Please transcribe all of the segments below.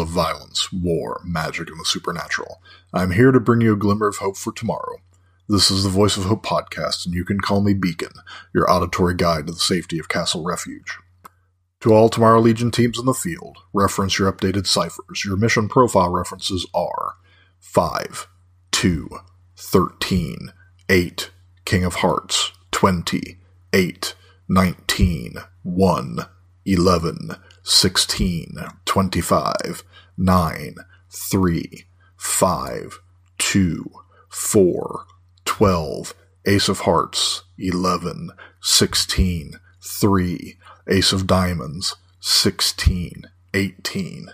of violence, war, magic, and the supernatural. I'm here to bring you a glimmer of hope for tomorrow. This is the Voice of Hope podcast, and you can call me Beacon, your auditory guide to the safety of Castle Refuge. To all Tomorrow Legion teams in the field, reference your updated ciphers. Your mission profile references are 5, 2, 13, 8, King of Hearts, 20, 8, 19, 1, 11, 16, 25, 9, 3, 5, 2, 4, 12, Ace of Hearts, 11, 16, 3, Ace of Diamonds, 16, 18.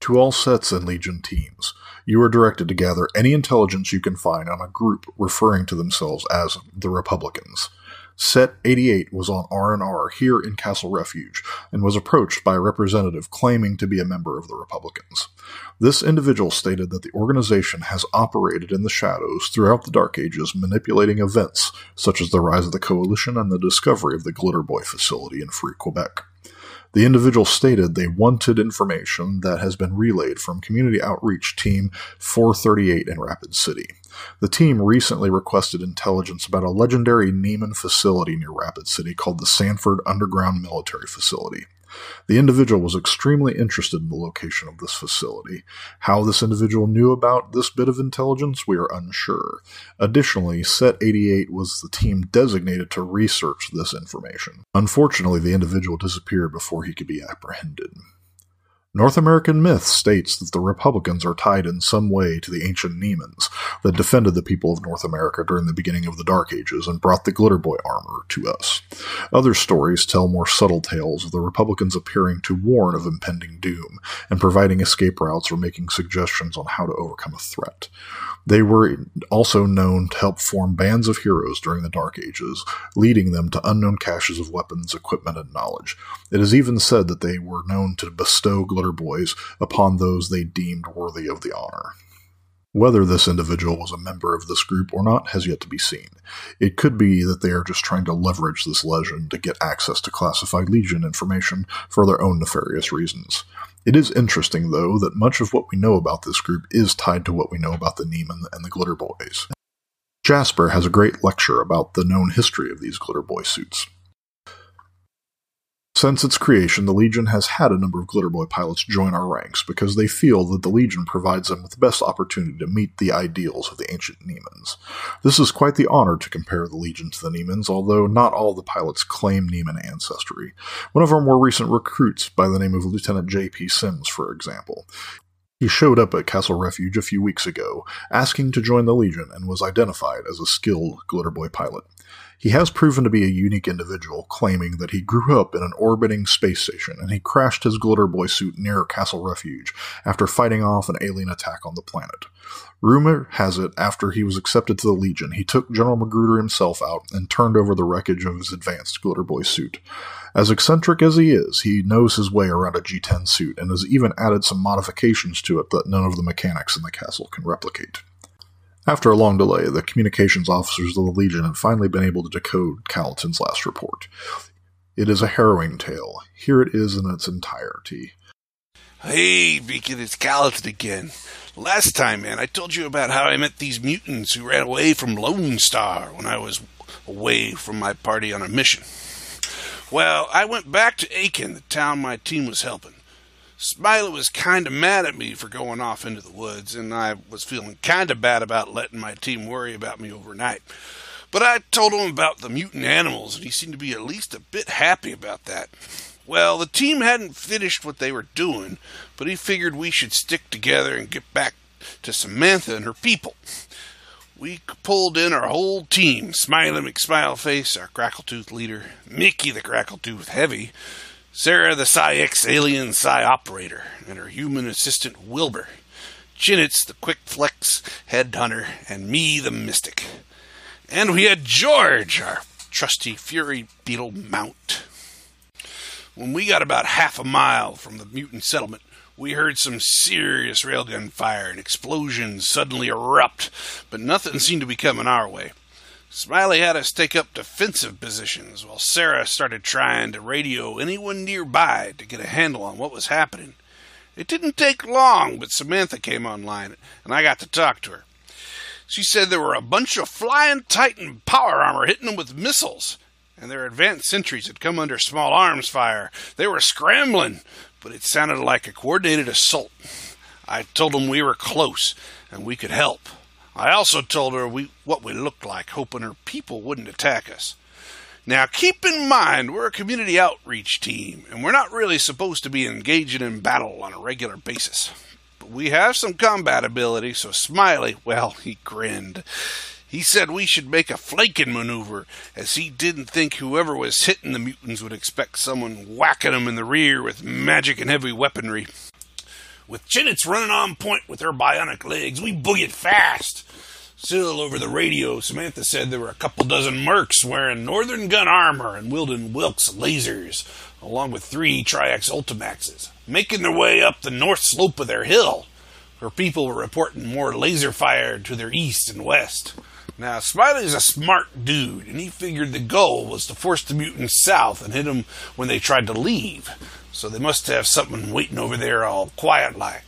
To all sets and Legion teams, you are directed to gather any intelligence you can find on a group referring to themselves as the Republicans. Set 88 was on R&R here in Castle Refuge and was approached by a representative claiming to be a member of the Republicans. This individual stated that the organization has operated in the shadows throughout the Dark Ages, manipulating events such as the rise of the Coalition and the discovery of the Glitter Boy facility in Free Quebec. The individual stated they wanted information that has been relayed from Community Outreach Team 438 in Rapid City. The team recently requested intelligence about a legendary Neiman facility near Rapid City called the Sanford Underground Military Facility. The individual was extremely interested in the location of this facility. How this individual knew about this bit of intelligence, we are unsure. Additionally, Set 88 was the team designated to research this information. Unfortunately, the individual disappeared before he could be apprehended. North American myth states that the Republicans are tied in some way to the ancient Nemans that defended the people of North America during the beginning of the Dark Ages and brought the Glitter Boy armor to us. Other stories tell more subtle tales of the Republicans appearing to warn of impending doom and providing escape routes or making suggestions on how to overcome a threat. They were also known to help form bands of heroes during the Dark Ages, leading them to unknown caches of weapons, equipment, and knowledge. It is even said that they were known to bestow glitter boys upon those they deemed worthy of the honor. Whether this individual was a member of this group or not has yet to be seen. It could be that they are just trying to leverage this legend to get access to classified Legion information for their own nefarious reasons. It is interesting, though, that much of what we know about this group is tied to what we know about the Neiman and the Glitter Boys. Jasper has a great lecture about the known history of these Glitter Boy suits. Since its creation, the Legion has had a number of Glitter Boy pilots join our ranks because they feel that the Legion provides them with the best opportunity to meet the ideals of the ancient Nemans. This is quite the honor to compare the Legion to the Nemans, although not all the pilots claim Neman ancestry. One of our more recent recruits, by the name of Lieutenant J.P. Sims, for example, he showed up at Castle Refuge a few weeks ago, asking to join the Legion, and was identified as a skilled Glitter Boy pilot. He has proven to be a unique individual, claiming that he grew up in an orbiting space station and he crashed his Glitter Boy suit near Castle Refuge after fighting off an alien attack on the planet. Rumor has it, after he was accepted to the Legion, he took General Magruder himself out and turned over the wreckage of his advanced Glitter Boy suit. As eccentric as he is, he knows his way around a G10 suit and has even added some modifications to it that none of the mechanics in the castle can replicate. After a long delay, the communications officers of the Legion have finally been able to decode Calatin's last report. It is a harrowing tale. Here it is in its entirety. Hey, Beacon, it's Calatin again. Last time, man, I told you about how I met these mutants who ran away from Lone Star when I was away from my party on a mission. Well, I went back to Aiken, the town my team was helping. Smiley was kind of mad at me for going off into the woods, and I was feeling kind of bad about letting my team worry about me overnight. But I told him about the mutant animals, and he seemed to be at least a bit happy about that. Well, the team hadn't finished what they were doing, but he figured we should stick together and get back to Samantha and her people. We pulled in our whole team Smiley McSmileface, our Crackletooth leader, Mickey the Crackletooth Heavy, Sarah the Psi X alien Psi operator, and her human assistant Wilbur, Chinitz the Quick Flex headhunter, and me the Mystic. And we had George, our trusty Fury Beetle mount. When we got about half a mile from the mutant settlement, we heard some serious railgun fire and explosions suddenly erupt, but nothing seemed to be coming our way. Smiley had us take up defensive positions while Sarah started trying to radio anyone nearby to get a handle on what was happening. It didn't take long, but Samantha came online, and I got to talk to her. She said there were a bunch of flying Titan power armor hitting them with missiles, and their advanced sentries had come under small arms fire. They were scrambling, but it sounded like a coordinated assault. I told them we were close and we could help. I also told her we, what we looked like, hoping her people wouldn't attack us. Now, keep in mind, we're a community outreach team, and we're not really supposed to be engaging in battle on a regular basis. But we have some combat ability, so Smiley, well, he grinned. He said we should make a flanking maneuver, as he didn't think whoever was hitting the mutants would expect someone whacking them in the rear with magic and heavy weaponry. With Chinnets running on point with her bionic legs, we boogied fast. Still, over the radio, Samantha said there were a couple dozen mercs wearing Northern Gun armor and wielding Wilk's lasers, along with three Triax Ultimaxes, making their way up the north slope of their hill. Her people were reporting more laser fire to their east and west. Now, Smiley's a smart dude, and he figured the goal was to force the mutants south and hit them when they tried to leave. So they must have something waiting over there all quiet like.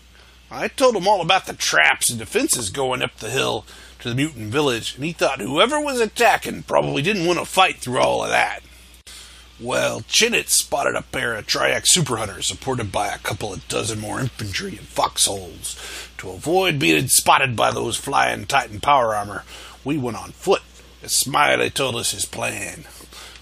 I told him all about the traps and defenses going up the hill to the mutant village, and he thought whoever was attacking probably didn't want to fight through all of that. Well, Chinnet spotted a pair of Triax super hunters supported by a couple of dozen more infantry and foxholes. To avoid being spotted by those flying Titan power armor, we went on foot, as Smiley told us his plan.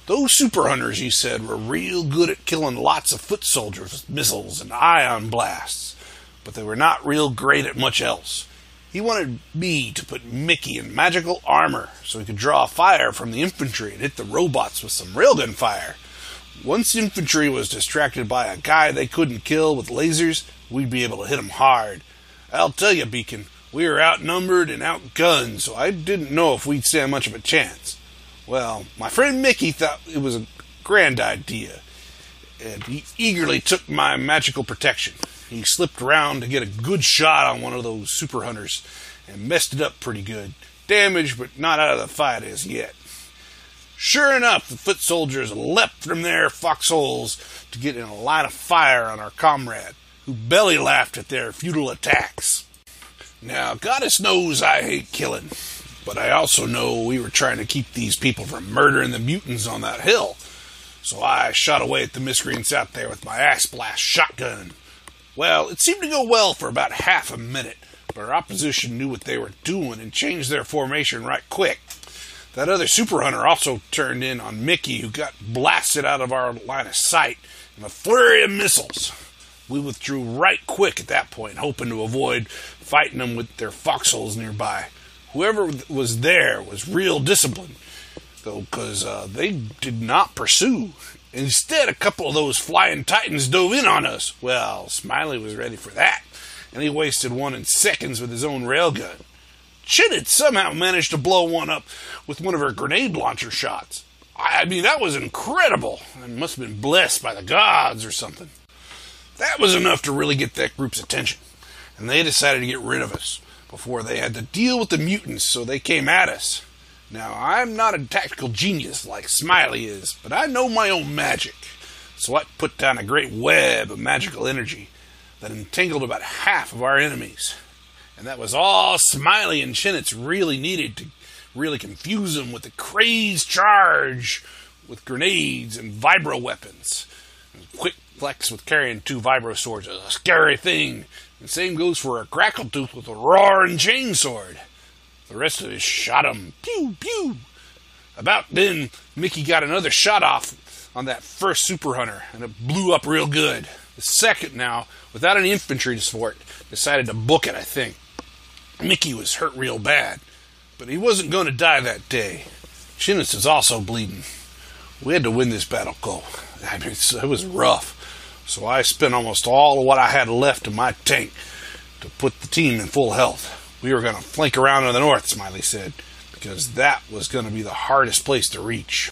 Those super hunters, he said, were real good at killing lots of foot soldiers with missiles and ion blasts, but they were not real great at much else. He wanted me to put Mickey in magical armor so he could draw fire from the infantry and hit the robots with some railgun fire. Once infantry was distracted by a guy they couldn't kill with lasers, we'd be able to hit him hard. I'll tell you, Beacon, we were outnumbered and outgunned, so I didn't know if we'd stand much of a chance. Well, my friend Mickey thought it was a grand idea, and he eagerly took my magical protection. He slipped around to get a good shot on one of those super hunters and messed it up pretty good. Damaged, but not out of the fight as yet. Sure enough, the foot soldiers leapt from their foxholes to get in a line of fire on our comrade, who belly laughed at their futile attacks. Now, Goddess knows I hate killing, but I also know we were trying to keep these people from murdering the mutants on that hill. So I shot away at the miscreants out there with my ass blast shotgun. Well, it seemed to go well for about half a minute, but our opposition knew what they were doing and changed their formation right quick. That other super hunter also turned in on Mickey, who got blasted out of our line of sight in a flurry of missiles. We withdrew right quick at that point, hoping to avoid fighting them with their foxholes nearby. Whoever was there was real disciplined, though, because uh, they did not pursue. Instead, a couple of those flying titans dove in on us. Well, Smiley was ready for that, and he wasted one in seconds with his own railgun. Chitted somehow managed to blow one up with one of her grenade launcher shots. I mean, that was incredible, and must have been blessed by the gods or something. That was enough to really get that group's attention, and they decided to get rid of us before they had to deal with the mutants, so they came at us. Now, I'm not a tactical genius like Smiley is, but I know my own magic, so I put down a great web of magical energy that entangled about half of our enemies. And that was all Smiley and Chinnets really needed to really confuse them with the crazed charge with grenades and vibro weapons. And Quick flex with carrying two vibro swords is a scary thing. And same goes for a crackle tooth with a roaring chainsword. The rest of us shot him. Pew, pew. About then, Mickey got another shot off on that first super hunter, and it blew up real good. The second now, without any infantry to support, decided to book it, I think. Mickey was hurt real bad, but he wasn't going to die that day. Chinnis is also bleeding. We had to win this battle, Cole. I mean, it was rough. So I spent almost all of what I had left in my tank to put the team in full health. We were going to flank around to the north, Smiley said, because that was going to be the hardest place to reach.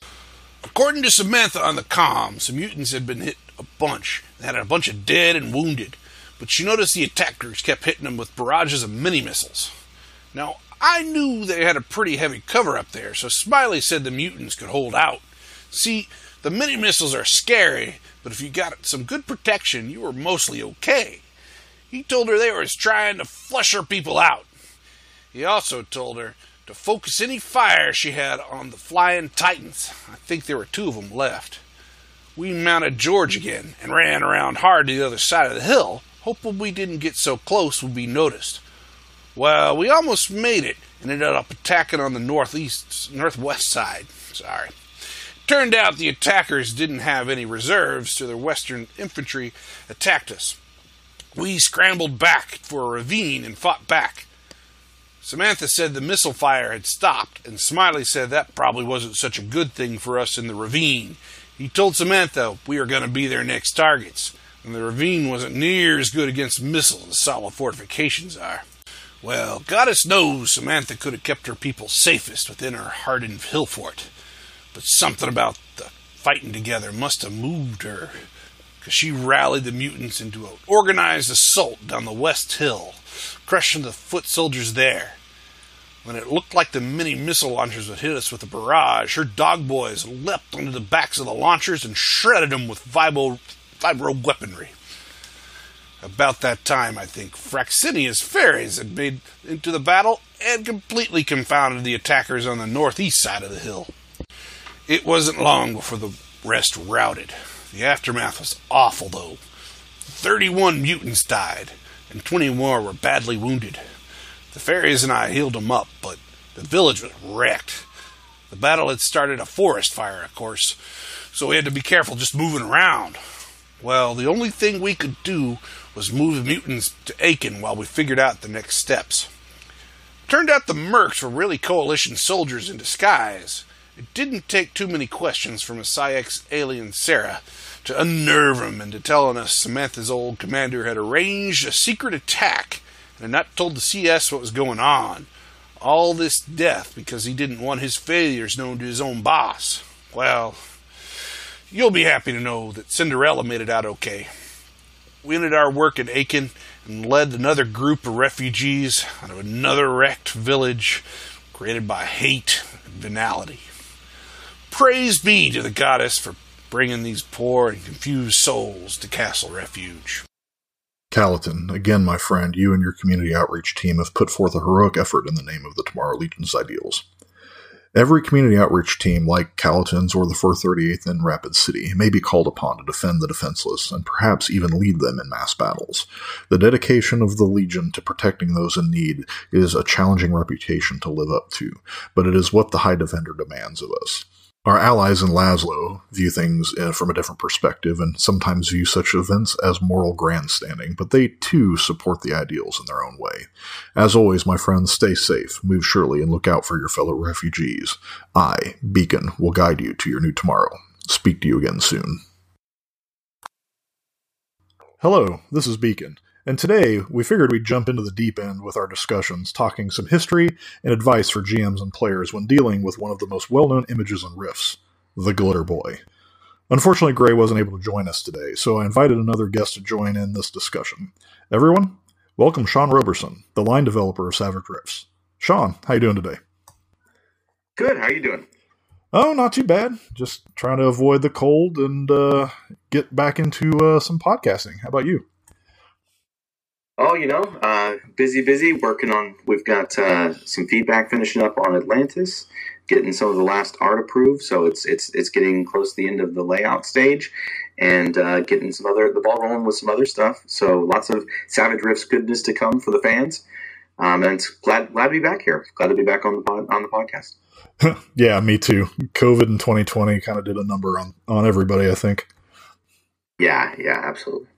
According to Samantha on the comms, the mutants had been hit a bunch and had a bunch of dead and wounded, but she noticed the attack groups kept hitting them with barrages of mini missiles. Now, I knew they had a pretty heavy cover up there, so Smiley said the mutants could hold out. See, the mini missiles are scary, but if you got some good protection, you were mostly okay. He told her they were trying to flush her people out. He also told her to focus any fire she had on the flying titans. I think there were two of them left. We mounted George again and ran around hard to the other side of the hill, hoping we didn't get so close we'd be noticed. Well, we almost made it and ended up attacking on the northeast, northwest side. Sorry. Turned out the attackers didn't have any reserves, so their western infantry attacked us. We scrambled back for a ravine and fought back. Samantha said the missile fire had stopped, and Smiley said that probably wasn't such a good thing for us in the ravine. He told Samantha we were going to be their next targets, and the ravine wasn't near as good against missiles as solid fortifications are. Well, goddess knows Samantha could have kept her people safest within her hardened hill fort, but something about the fighting together must have moved her, because she rallied the mutants into an organized assault down the west hill crushing the foot soldiers there. When it looked like the mini missile launchers would hit us with a barrage, her dog boys leapt onto the backs of the launchers and shredded them with vibro, vibro weaponry. About that time, I think, Fraxinia's fairies had made into the battle and completely confounded the attackers on the northeast side of the hill. It wasn't long before the rest routed. The aftermath was awful, though. Thirty-one mutants died, and 20 more were badly wounded. The fairies and I healed them up, but the village was wrecked. The battle had started a forest fire, of course, so we had to be careful just moving around. Well, the only thing we could do was move the mutants to Aiken while we figured out the next steps. Turned out the Mercs were really coalition soldiers in disguise. It didn't take too many questions from a Psyx alien Sarah to unnerve him into telling us Samantha's old commander had arranged a secret attack and had not told the CS what was going on. All this death because he didn't want his failures known to his own boss. Well, you'll be happy to know that Cinderella made it out okay. We ended our work in Aiken and led another group of refugees out of another wrecked village created by hate and venality. Praise be to the goddess for bringing these poor and confused souls to Castle Refuge. Calatin, again, my friend, you and your community outreach team have put forth a heroic effort in the name of the Tomorrow Legion's ideals. Every community outreach team, like Calatin's or the 438th in Rapid City, may be called upon to defend the defenseless and perhaps even lead them in mass battles. The dedication of the Legion to protecting those in need is a challenging reputation to live up to, but it is what the High Defender demands of us. Our allies in Lazlo view things uh, from a different perspective and sometimes view such events as moral grandstanding, but they too support the ideals in their own way. As always, my friends, stay safe, move surely, and look out for your fellow refugees. I, Beacon, will guide you to your new tomorrow. Speak to you again soon. Hello, this is Beacon. And today, we figured we'd jump into the deep end with our discussions, talking some history and advice for GMs and players when dealing with one of the most well known images and Rifts, the Glitter Boy. Unfortunately, Gray wasn't able to join us today, so I invited another guest to join in this discussion. Everyone, welcome Sean Roberson, the line developer of Savage Rifts. Sean, how you doing today? Good. How you doing? Oh, not too bad. Just trying to avoid the cold and uh, get back into uh, some podcasting. How about you? Oh, you know, uh, busy, busy working on. We've got uh, some feedback finishing up on Atlantis, getting some of the last art approved. So it's it's it's getting close to the end of the layout stage, and uh, getting some other the ball rolling with some other stuff. So lots of Savage Rifts goodness to come for the fans. Um, and it's glad glad to be back here. Glad to be back on the pod, on the podcast. yeah, me too. COVID in 2020 kind of did a number on on everybody. I think. Yeah, yeah, absolutely.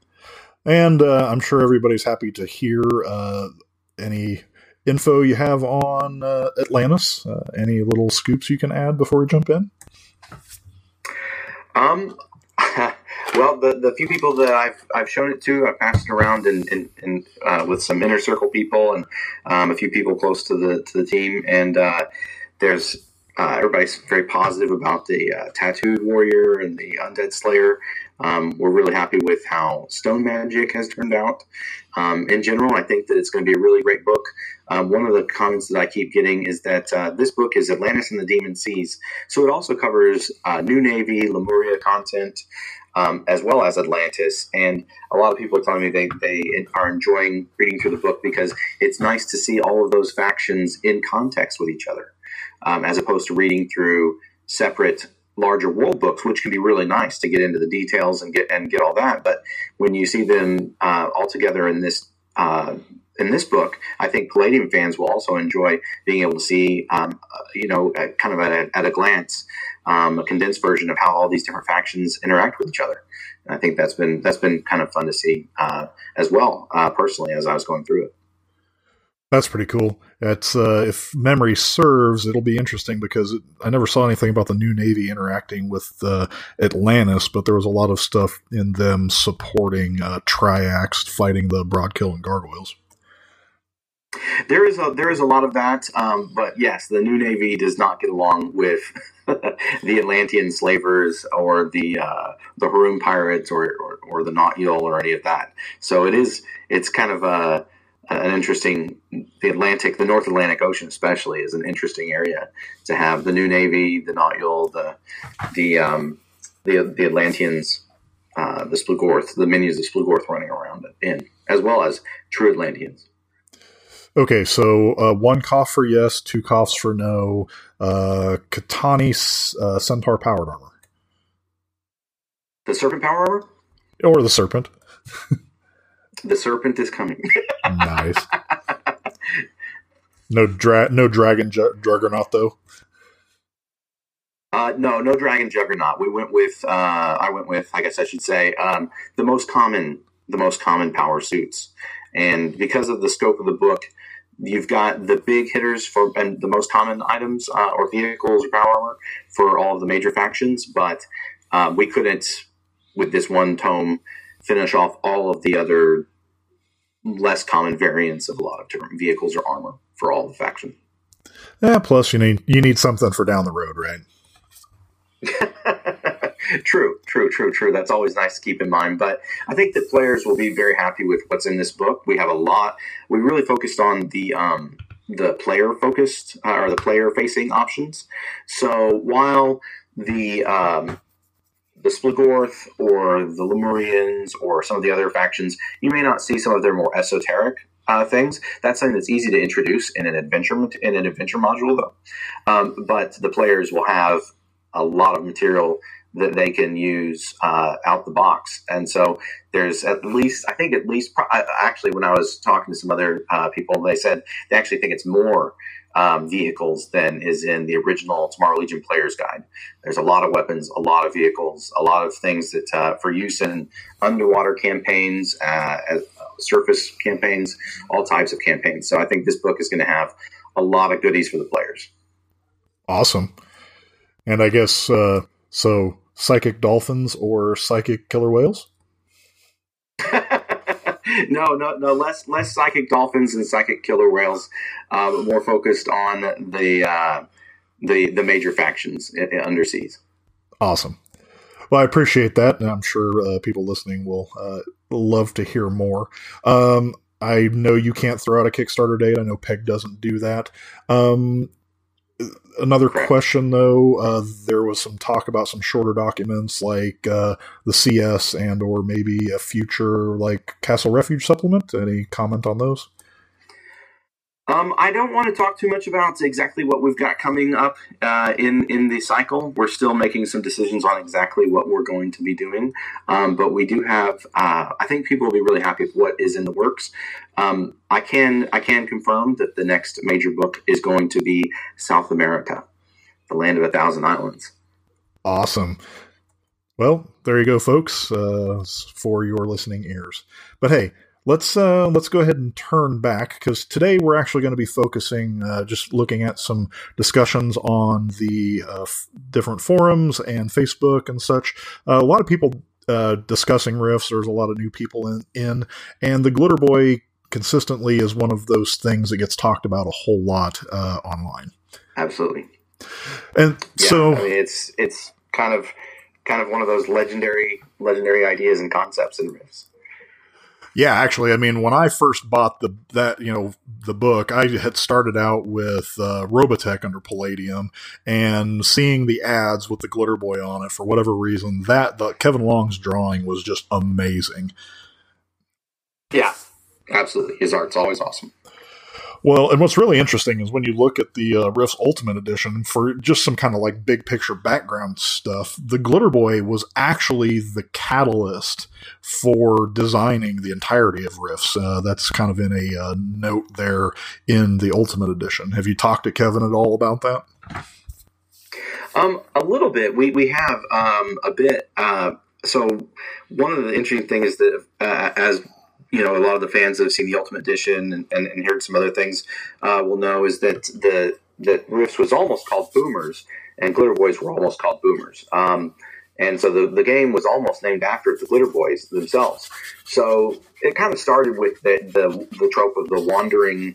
And uh, I'm sure everybody's happy to hear uh, any info you have on uh, Atlantis. Uh, any little scoops you can add before we jump in? Um, well, the, the few people that I've, I've shown it to, I've passed it around and, and, uh, with some inner circle people and um, a few people close to the to the team. And uh, there's everybody's very positive about the tattooed warrior and the undead slayer. Um, we're really happy with how Stone Magic has turned out. Um, in general, I think that it's going to be a really great book. Um, one of the comments that I keep getting is that uh, this book is Atlantis and the Demon Seas. So it also covers uh, New Navy, Lemuria content, um, as well as Atlantis. And a lot of people are telling me they, they are enjoying reading through the book because it's nice to see all of those factions in context with each other, um, as opposed to reading through separate larger world books, which can be really nice to get into the details and get and get all that. But when you see them uh, all together in this uh, in this book, I think Palladium fans will also enjoy being able to see, um, you know, kind of at a, at a glance, um, a condensed version of how all these different factions interact with each other. And I think that's been that's been kind of fun to see uh, as well, uh, personally, as I was going through it. That's pretty cool. It's uh, if memory serves, it'll be interesting because it, I never saw anything about the new navy interacting with uh, Atlantis, but there was a lot of stuff in them supporting uh, Triax fighting the Brodkil and Gargoyles. There is a there is a lot of that, um, but yes, the new navy does not get along with the Atlantean slavers or the uh, the Horune pirates or, or, or the Na'Eel or any of that. So it is it's kind of a an interesting the Atlantic, the North Atlantic Ocean especially is an interesting area to have the new navy, the Na'Eel, the the um, the the Atlanteans, uh, the Splugorth, the minions of Splugorth running around in, as well as true Atlanteans. Okay, so uh, one cough for yes, two coughs for no. Uh, Katani uh, Centaur powered armor. The Serpent power armor? Or the Serpent. The serpent is coming. nice. No dra- no dragon ju- juggernaut though. Uh, no, no dragon juggernaut. We went with. Uh, I went with. I guess I should say um, the most common, the most common power suits, and because of the scope of the book, you've got the big hitters for and the most common items uh, or vehicles or power armor for all of the major factions, but uh, we couldn't with this one tome finish off all of the other less common variants of a lot of different vehicles or armor for all the factions. Yeah, plus you need you need something for down the road, right? true, true, true, true. That's always nice to keep in mind. But I think that players will be very happy with what's in this book. We have a lot. We really focused on the um, the player focused uh, or the player facing options. So while the um, the Splugorth or the Lemurians or some of the other factions, you may not see some of their more esoteric uh, things. That's something that's easy to introduce in an adventure in an adventure module, though. Um, but the players will have a lot of material that they can use uh, out the box, and so there's at least I think at least actually when I was talking to some other uh, people, they said they actually think it's more um, vehicles than is in the original Tomorrow Legion Player's Guide. There's a lot of weapons, a lot of vehicles, a lot of things that uh, for use in underwater campaigns, uh, uh, surface campaigns, all types of campaigns. So I think this book is going to have a lot of goodies for the players. Awesome. And I guess uh, so psychic dolphins or psychic killer whales? no, no, no. Less less psychic dolphins and psychic killer whales. Uh, more focused on the uh, the the major factions underseas. Awesome. Well, I appreciate that, and I'm sure uh, people listening will uh, love to hear more. Um, I know you can't throw out a Kickstarter date. I know PEG doesn't do that. Um, another question though uh, there was some talk about some shorter documents like uh, the cs and or maybe a future like castle refuge supplement any comment on those um, I don't want to talk too much about exactly what we've got coming up uh, in in the cycle. We're still making some decisions on exactly what we're going to be doing, um, but we do have. Uh, I think people will be really happy with what is in the works. Um, I can I can confirm that the next major book is going to be South America, the land of a thousand islands. Awesome. Well, there you go, folks, uh, for your listening ears. But hey, let's uh, let's go ahead and turn back because today we're actually going to be focusing uh, just looking at some discussions on the uh, f- different forums and Facebook and such. Uh, a lot of people uh, discussing Rifts. There's a lot of new people in, in, and the Glitter Boy consistently is one of those things that gets talked about a whole lot uh, online. Absolutely. And yeah, so I mean, it's it's kind of kind of one of those legendary legendary ideas and concepts and Rifts. Yeah, actually, I mean, when I first bought the that you know the book, I had started out with uh, Robotech under Palladium, and seeing the ads with the Glitter Boy on it for whatever reason, that the Kevin Long's drawing was just amazing. Yeah, absolutely. His art's always awesome. Well, and what's really interesting is when you look at the uh, Rifts Ultimate Edition for just some kind of like big picture background stuff, the Glitter Boy was actually the catalyst for designing the entirety of Rifts. Uh, that's kind of in a uh, note there in the Ultimate Edition. Have you talked to Kevin at all about that? Um, a little bit. We we have um, a bit. Uh, so one of the interesting things is that uh, as you know, a lot of the fans that have seen the Ultimate Edition and, and, and heard some other things uh, will know is that the that Rifts was almost called Boomers, and Glitter Boys were almost called Boomers. Um, and so the, the game was almost named after the Glitter Boys themselves. So it kind of started with the, the, the trope of the wandering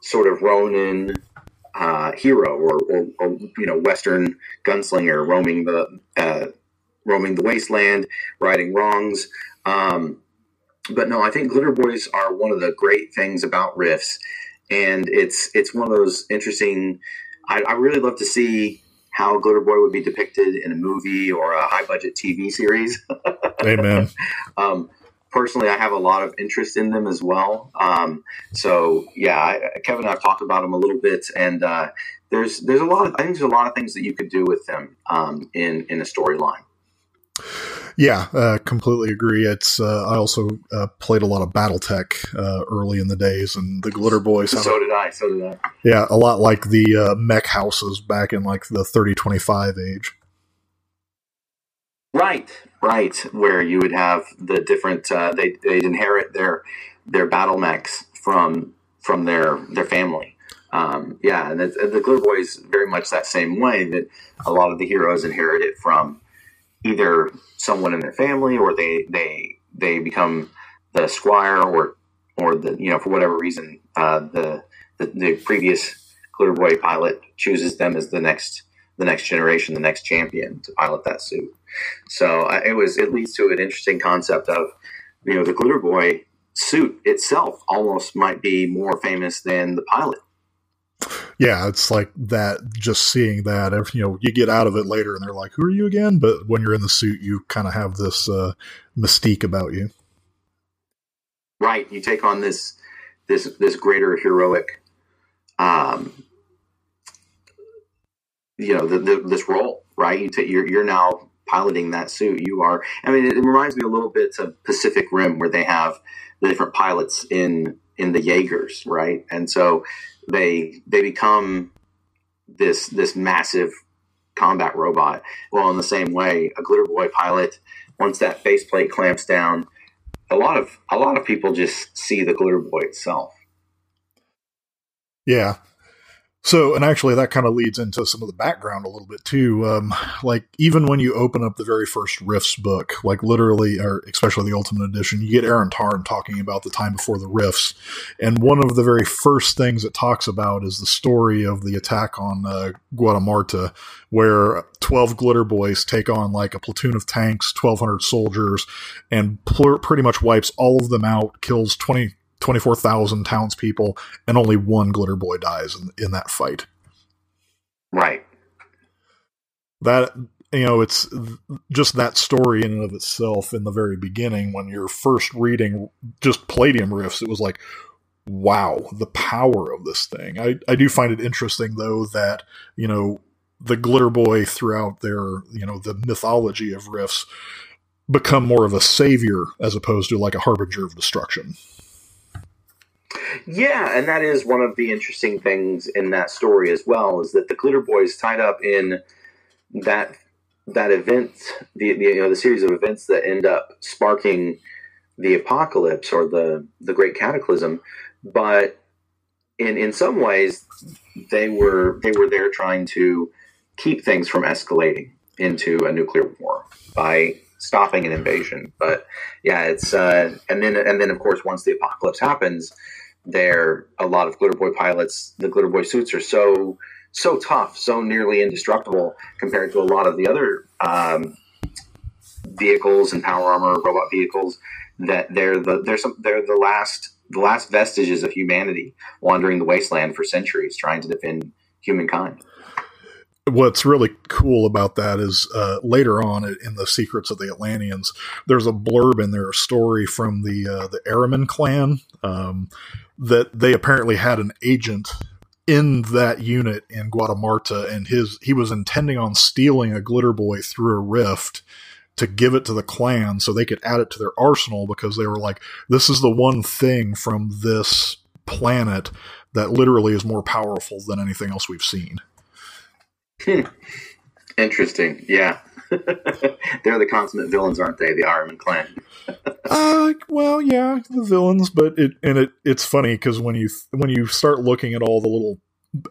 sort of Ronin uh, hero or, or, or, you know Western gunslinger roaming the uh, roaming the wasteland, righting wrongs. Um, but no, I think glitter boys are one of the great things about Rifts, and it's it's one of those interesting. I, I really love to see how glitter boy would be depicted in a movie or a high budget TV series. Amen. um, personally, I have a lot of interest in them as well. Um, so yeah, I, Kevin and I've talked about them a little bit, and uh, there's there's a lot of I think there's a lot of things that you could do with them um, in in a storyline. Yeah, uh, completely agree. It's uh, I also uh, played a lot of BattleTech uh, early in the days, and the Glitter Boys. So did I. So did I. Yeah, a lot like the uh, mech houses back in like the thirty twenty five age. Right, right. Where you would have the different uh, they they'd inherit their their battle mechs from from their their family. Um, yeah, and the Glitter Boys very much that same way that a lot of the heroes inherit it from either someone in their family or they they they become the squire or or the you know for whatever reason uh, the, the, the previous glitter boy pilot chooses them as the next the next generation the next champion to pilot that suit. So uh, it was it leads to an interesting concept of you know the glitter boy suit itself almost might be more famous than the pilot yeah, it's like that. Just seeing that, if you know, you get out of it later, and they're like, "Who are you again?" But when you're in the suit, you kind of have this uh, mystique about you. Right, you take on this this this greater heroic, um, you know, the, the, this role. Right, you take you're you're now piloting that suit. You are. I mean, it, it reminds me a little bit of Pacific Rim, where they have the different pilots in in the Jaegers, right? And so they they become this this massive combat robot. Well, in the same way, a glitter boy pilot, once that faceplate clamps down, a lot of a lot of people just see the glitter boy itself. Yeah, so, and actually, that kind of leads into some of the background a little bit too. Um, like, even when you open up the very first Rifts book, like literally, or especially the Ultimate Edition, you get Erin Tarn talking about the time before the Rifts. And one of the very first things it talks about is the story of the attack on uh, Guatemala, where 12 glitter boys take on like a platoon of tanks, 1,200 soldiers, and pl- pretty much wipes all of them out, kills 20, 24,000 townspeople, and only one glitter boy dies in, in that fight. Right. That, you know, it's just that story in and of itself in the very beginning when you're first reading just Palladium Rifts, it was like, wow, the power of this thing. I, I do find it interesting, though, that, you know, the glitter boy throughout their, you know, the mythology of Rifts become more of a savior as opposed to like a harbinger of destruction. Yeah, and that is one of the interesting things in that story as well is that the Glitter Boys tied up in that that event, the, the you know the series of events that end up sparking the apocalypse or the the great cataclysm, but in in some ways they were they were there trying to keep things from escalating into a nuclear war by stopping an invasion. But yeah, it's uh, and then and then of course once the apocalypse happens, there a lot of glitter boy pilots the glitter boy suits are so so tough so nearly indestructible compared to a lot of the other um, vehicles and power armor robot vehicles that they're the they're some they're the last the last vestiges of humanity wandering the wasteland for centuries trying to defend humankind. What's really cool about that is uh, later on in the Secrets of the Atlanteans, there's a blurb in there, a story from the uh, the Aerihman clan um, that they apparently had an agent in that unit in Guatemala, and his he was intending on stealing a glitter boy through a rift to give it to the clan so they could add it to their arsenal because they were like, this is the one thing from this planet that literally is more powerful than anything else we've seen. Hmm. Interesting. Yeah. They're the consummate villains, aren't they? The Aerihman clan. uh, well, yeah, the villains, but it and it it's funny because when you when you start looking at all the little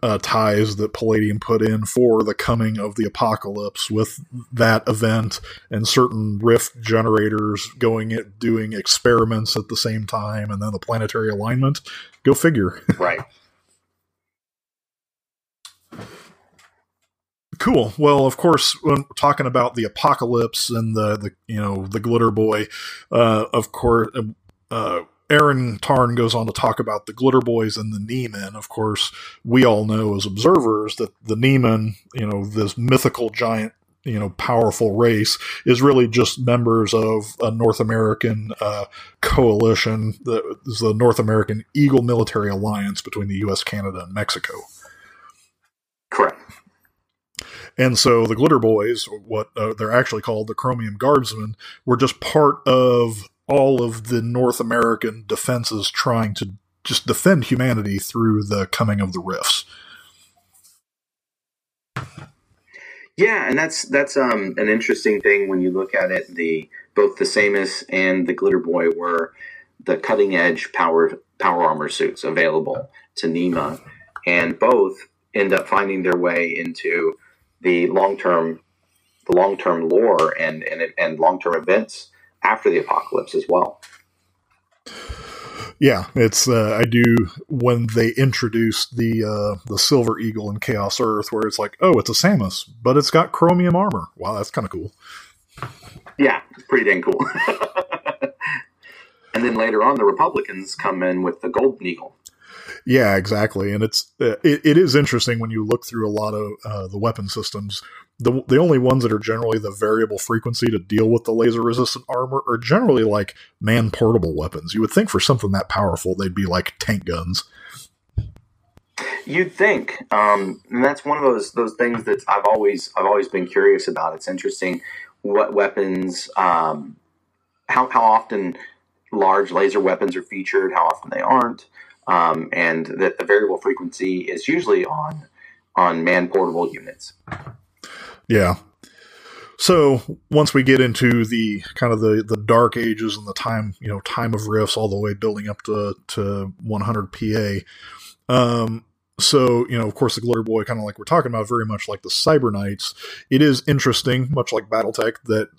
uh, ties that Palladium put in for the coming of the apocalypse with that event and certain rift generators going it doing experiments at the same time, and then the planetary alignment. Go figure. Right. Cool. Well, of course, when talking about the apocalypse and the, the you know the glitter boy, uh, of course, uh, Erin Tarn goes on to talk about the glitter boys and the Neeman. Of course, we all know as observers that the Neeman, you know, this mythical giant, you know, powerful race, is really just members of a North American uh, coalition, the, the North American Eagle Military Alliance between the U.S., Canada, and Mexico. Correct. And so the Glitter Boys, what uh, they're actually called, the Chromium Guardsmen, were just part of all of the North American defenses trying to just defend humanity through the coming of the rifts. Yeah, and that's that's um, an interesting thing when you look at it. The both the SAMAS and the Glitter Boy were the cutting edge power power armor suits available to NEMA, and both end up finding their way into the long term the long term lore and and, and long term events after the apocalypse as well. Yeah, it's uh, I do when they introduced the uh, the Silver Eagle in Chaos Earth, where it's like, oh, it's a SAMAS, but it's got chromium armor. Wow, that's kind of cool. Yeah, it's pretty dang cool. and then later on, the Republicans come in with the Golden Eagle, yeah, exactly. And it's uh, it, it is interesting when you look through a lot of uh, the weapon systems. The the only ones that are generally the variable frequency to deal with the laser resistant armor are generally like man portable weapons. You would think for something that powerful, they'd be like tank guns. You'd think, um, and that's one of those those things that I've always I've always been curious about. It's interesting what weapons, um, how how often large laser weapons are featured, how often they aren't um, and that the variable frequency is usually on on man portable units. Yeah. So once we get into the kind of the, the dark ages and the time you know time of rifts all the way building up to to 100 PA, um, so you know of course the glitter boy kind of like we're talking about very much like the cyber knights it is interesting much like battletech that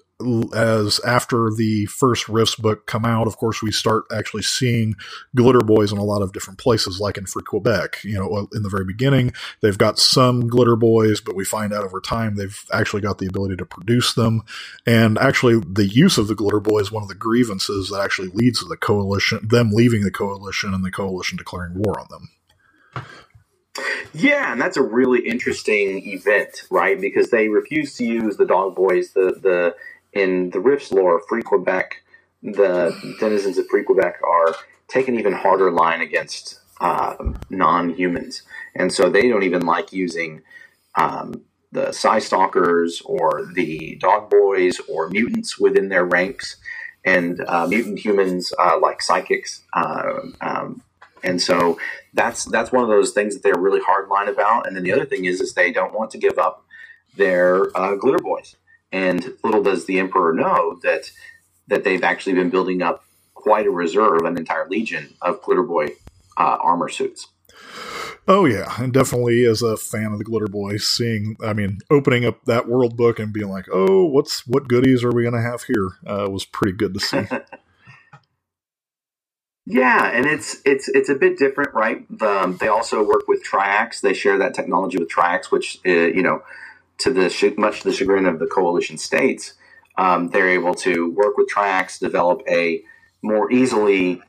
as after the first Rifts book come out, of course, we start actually seeing glitter boys in a lot of different places, like in Free Quebec. You know, in the very beginning, they've got some glitter boys, but we find out over time they've actually got the ability to produce them. And actually, the use of the glitter boy is one of the grievances that actually leads to the coalition, them leaving the coalition and the coalition declaring war on them. Yeah, and that's a really interesting event, right? Because they refuse to use the dog boys, the the in the Rifts lore, Free Quebec, the denizens of Free Quebec are taking even harder line against uh, non-humans, and so they don't even like using um, the Psi Stalkers or the Dog Boys or mutants within their ranks, and uh, mutant humans uh, like psychics. Uh, um, and so that's that's one of those things that they're really hard line about. And then the other thing is, is they don't want to give up their uh, glitter boys. And little does the emperor know that that they've actually been building up quite a reserve, an entire legion of Glitter Boy uh, armor suits. Oh yeah, and definitely as a fan of the Glitter Boy, seeing I mean, opening up that world book and being like, oh, what's what goodies are we going to have here? Uh, was pretty good to see. yeah, and it's it's it's a bit different, right? The, they also work with Triax. They share that technology with Triax, which uh, you know to the much to the chagrin of the coalition states, um, they're able to work with Triax, develop a more easily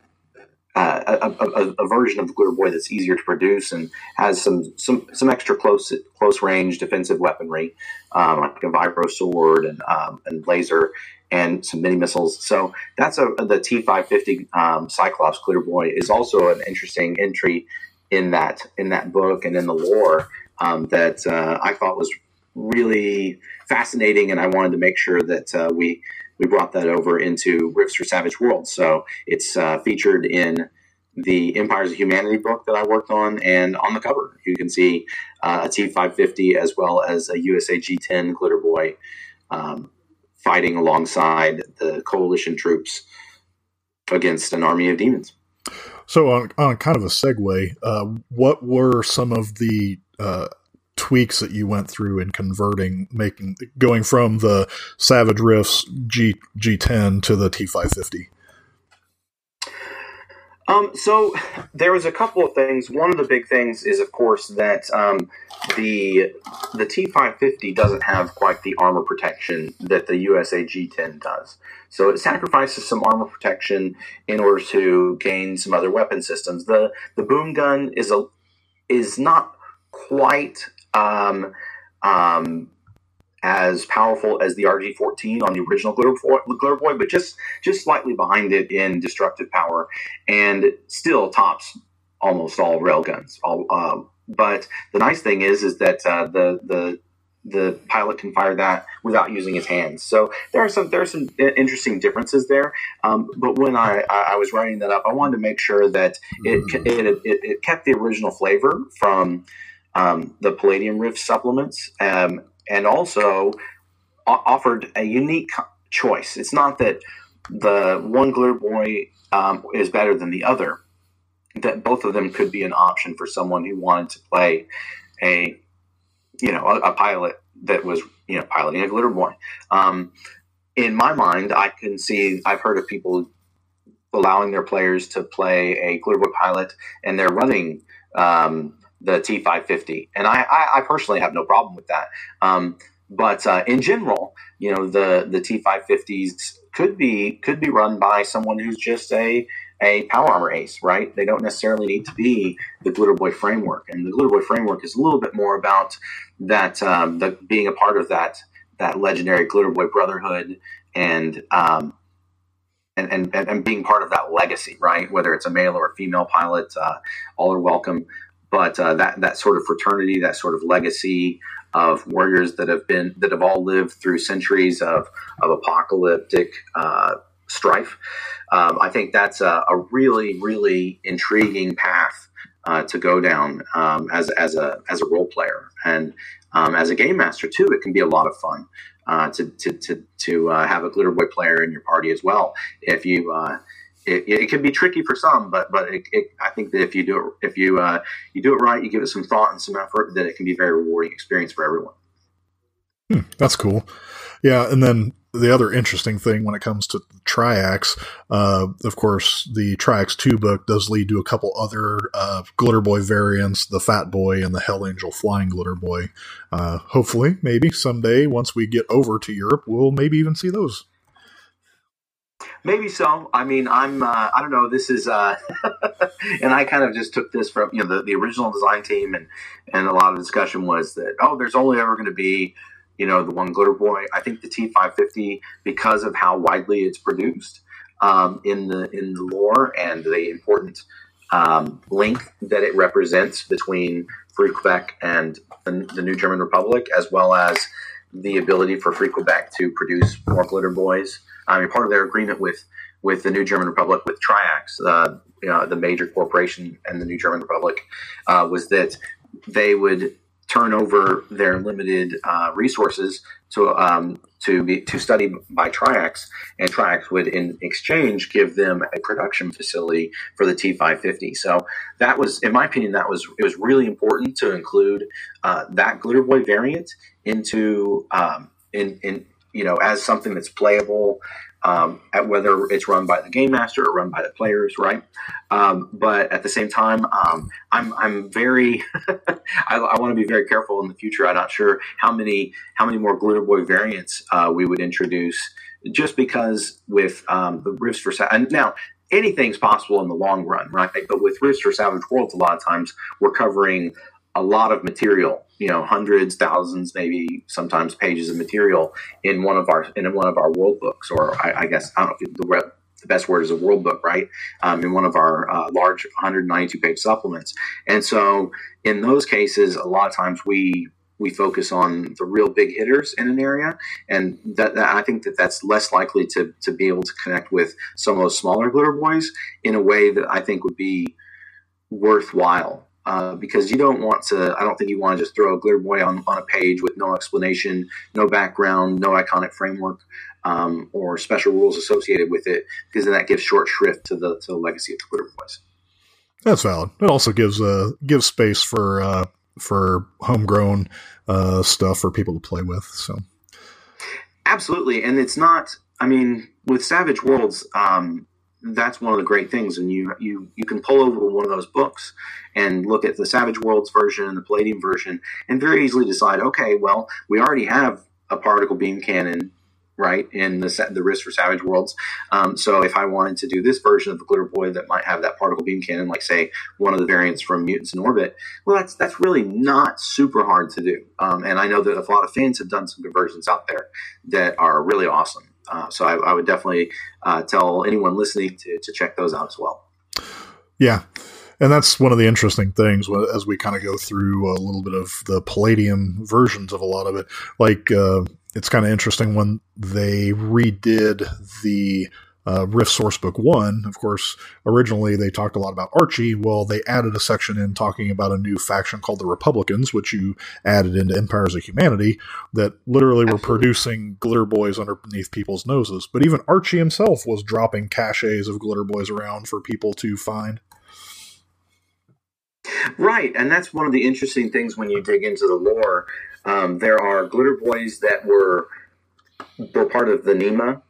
uh, a, a, a, version of the Glitter Boy that's easier to produce and has some some some extra close close range defensive weaponry, um, like a vibro sword and um, and laser and some mini missiles. So that's a the T five fifty um, Cyclops Glitter Boy is also an interesting entry in that in that book and in the lore um, that uh, I thought was really fascinating, and I wanted to make sure that uh, we we brought that over into Rifts for Savage Worlds. So it's uh, featured in the Empires of Humanity book that I worked on, and on the cover you can see uh, a T550 as well as a USA G10 Glitter Boy um, fighting alongside the coalition troops against an army of demons. So, on, on kind of a segue, uh, what were some of the uh, tweaks that you went through in converting, making going from the Savage Rifts G G10 to the T550? Um, so there was a couple of things. One of the big things is, of course, that um, the the T550 doesn't have quite the armor protection that the USA G10 does. So it sacrifices some armor protection in order to gain some other weapon systems. The the boom gun is a is not quite um, um, as powerful as the RG14 on the original Glitter Boy, but just just slightly behind it in destructive power, and still tops almost all railguns. Uh, but the nice thing is, is that uh, the the the pilot can fire that without using his hands. So there are some there are some interesting differences there. Um, but when I, I was writing that up, I wanted to make sure that it it, it, it kept the original flavor from um, the Palladium Rift supplements, um, and also offered a unique choice. It's not that the one Glitter Boy um, is better than the other. That both of them could be an option for someone who wanted to play a, you know, a, a pilot that was you know piloting a Glitter Boy. Um, in my mind, I can see. I've heard of people allowing their players to play a Glitter Boy pilot, and they're running um, the T550, and I, I, I personally have no problem with that. Um, but uh, in general, you know, the the T550s could be could be run by someone who's just a a power armor ace, right? They don't necessarily need to be the Glitter Boy framework, and the Glitter Boy framework is a little bit more about that um, the being a part of that that legendary Glitter Boy Brotherhood and um, and, and, and being part of that legacy, right? Whether it's a male or a female pilot, uh, all are welcome but uh, that that sort of fraternity, that sort of legacy of warriors that have been that have all lived through centuries of of apocalyptic uh, strife. Um, I think that's a, a, really really intriguing path uh, to go down um, as as a as a role player and um, as a game master too. It can be a lot of fun. Uh, to to to, to uh, have a glitter boy player in your party as well. If you uh, it, it, can be tricky for some, but but it, it, I think that if you do it if you uh, you do it right, you give it some thought and some effort, then it can be a very rewarding experience for everyone. Hmm, that's cool. Yeah, and then the other interesting thing when it comes to Triax, uh, of course, the Triax two book does lead to a couple other uh, Glitter Boy variants, the Fat Boy and the Hell Angel Flying Glitter Boy. Uh, hopefully, maybe someday once we get over to Europe, we'll maybe even see those. Maybe so. I mean, I'm. Uh, I don't know. This is, uh, and I kind of just took this from you know the, the original design team, and and a lot of discussion was that oh, there's only ever going to be you know the one glitter boy. I think the T550 because of how widely it's produced um, in the in the lore and the important um, link that it represents between Free Quebec and the, the New German Republic, as well as the ability for Free Quebec to produce more glitter boys I mean, part of their agreement with with the New German Republic, with Triax, uh, you know, the major corporation and the New German Republic, uh, was that they would turn over their limited uh, resources to um, to be to study by Triax, and Triax would in exchange give them a production facility for the T550. So that was, in my opinion, that was it was really important to include uh, that Glitter Boy variant into um, in in you know, as something that's playable um, at whether it's run by the game master or run by the players, right? Um, but at the same time, um, I'm I'm very I, I want to be very careful in the future. I'm not sure how many how many more Glitter Boy variants uh, we would introduce, just because with um, the Rifts for and now anything's possible in the long run, right? But with Rifts for Savage Worlds, a lot of times we're covering a lot of material you know hundreds thousands maybe sometimes pages of material in one of our in one of our world books or i, I guess i don't know the, the best word is a world book right? Um, in one of our uh, large 192 page supplements. And so in those cases a lot of times we we focus on the real big hitters in an area, and that, that, I think that that's less likely to to be able to connect with some of those smaller glitter boys in a way that I think would be worthwhile uh, because you don't want to. I don't think you want to just throw a glitter boy on, on a page with no explanation, no background, no iconic framework, um, or special rules associated with it, because then that gives short shrift to the to the legacy of the glitter boys. That's valid. It also gives uh gives space for uh, for homegrown uh, stuff for people to play with. So absolutely, and it's not. I mean, with Savage Worlds, um, that's one of the great things. And you you you can pull over one of those books and look at the savage worlds version and the palladium version and very easily decide okay well we already have a particle beam cannon right in the the Rifts for savage worlds. Um, so if i wanted to do this version of the glitter boy that might have that particle beam cannon like say one of the variants from mutants in orbit well that's that's really not super hard to do. Um, and i know that a lot of fans have done some conversions out there that are really awesome uh, so I, I, would definitely uh, tell anyone listening to, to check those out as well. Yeah. And that's one of the interesting things as we kind of go through a little bit of the Palladium versions of a lot of it. Like, uh, it's kind of interesting when they redid the uh, Rift Sourcebook 1, of course, originally they talked a lot about Archie. Well, they added a section in talking about a new faction called the Republicans, which you added into Empires of Humanity, that literally were producing glitter boys underneath people's noses. But even Archie himself was dropping caches of glitter boys around for people to find. Right, and that's one of the interesting things when you dig into the lore. Um, there are glitter boys that were were part of the NEMA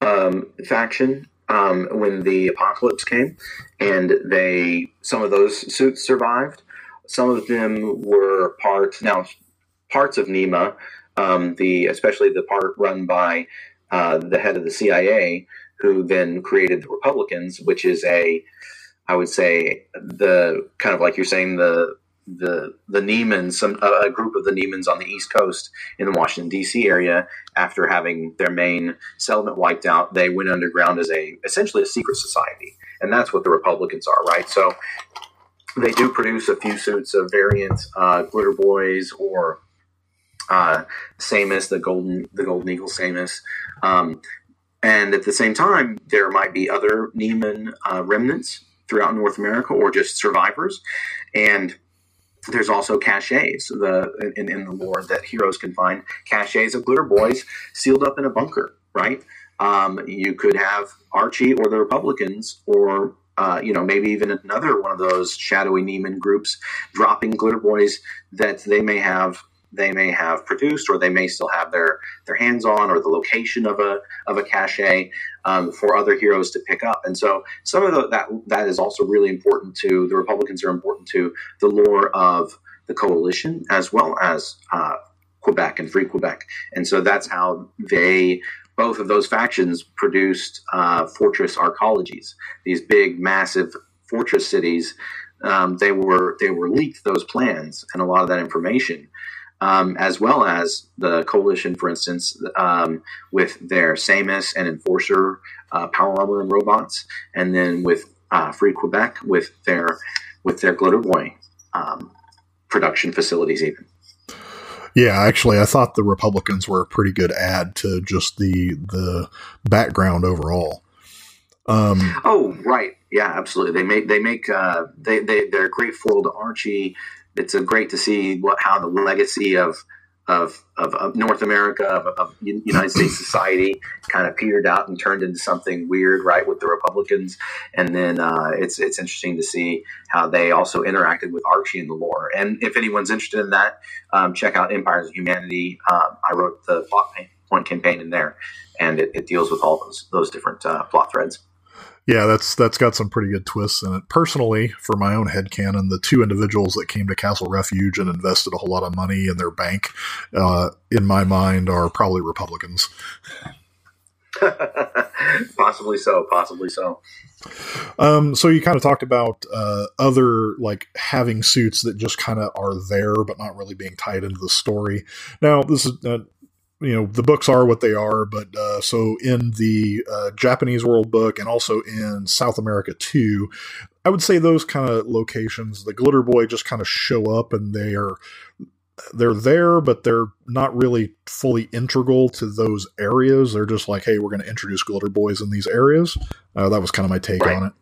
um, faction um, when the apocalypse came, and they some of those suits survived. Some of them were part now parts of NEMA, um, the especially the part run by uh, the head of the CIA, who then created the Republicans, which is a I would say the kind of like you're saying the the the Nemans, some a group of the Nemans on the East Coast in the Washington D.C. area, after having their main settlement wiped out, they went underground as a essentially a secret society, and that's what the Republicans are, right? So they do produce a few suits of variant uh, glitter boys or uh, SAMAS, the golden the golden eagle SAMAS. Um, and at the same time, there might be other Neman uh, remnants throughout North America or just survivors. And there's also caches the in, in the lore that heroes can find. Caches of glitter boys sealed up in a bunker right? Um, you could have archie or the republicans or uh, you know maybe even another one of those shadowy Neman groups dropping glitter boys that they may have they may have produced or they may still have their their hands on or the location of a of a cache um, for other heroes to pick up. And so some of the, that that is also really important to the republicans are important to the lore of the coalition as well as uh, quebec and free quebec. And so that's how they both of those factions produced uh, fortress arcologies these big massive fortress cities. Um, they were they were leaked those plans and a lot of that information um, as well as the coalition, for instance, um, with their SAMAS and Enforcer uh, power armor and robots, and then with uh, Free Quebec with their with their Glitter Boy um, production facilities, even. Yeah, actually, I thought the Republicans were a pretty good add to just the the background overall. Um, oh, right. Yeah, absolutely. They make they make uh, they they they're great foil to Archie it's a great to see what how the legacy of of, of, of North America, of, of, United States society, kind of petered out and turned into something weird, right, with the Republicans. And then uh, it's it's interesting to see how they also interacted with Archie and the lore. And if anyone's interested in that, um, check out Empires of Humanity. Um, I wrote the plot point campaign in there, and it, it deals with all those those different uh, plot threads. Yeah, that's that's got some pretty good twists in it. Personally, for my own head canon, the two individuals that came to Castle Refuge and invested a whole lot of money in their bank, uh, in my mind, are probably Republicans. possibly so, possibly so. Um, so you kind of talked about uh, other like having suits that just kind of are there but not really being tied into the story. Now this is uh, you know the books are what they are but uh, so in the uh, japanese world book and also in south america too i would say those kind of locations the glitter boy just kind of show up and they are they're there but they're not really fully integral to those areas. They're just like hey we're going to introduce glitter boys in these areas. Uh, that was kind of my take right. on it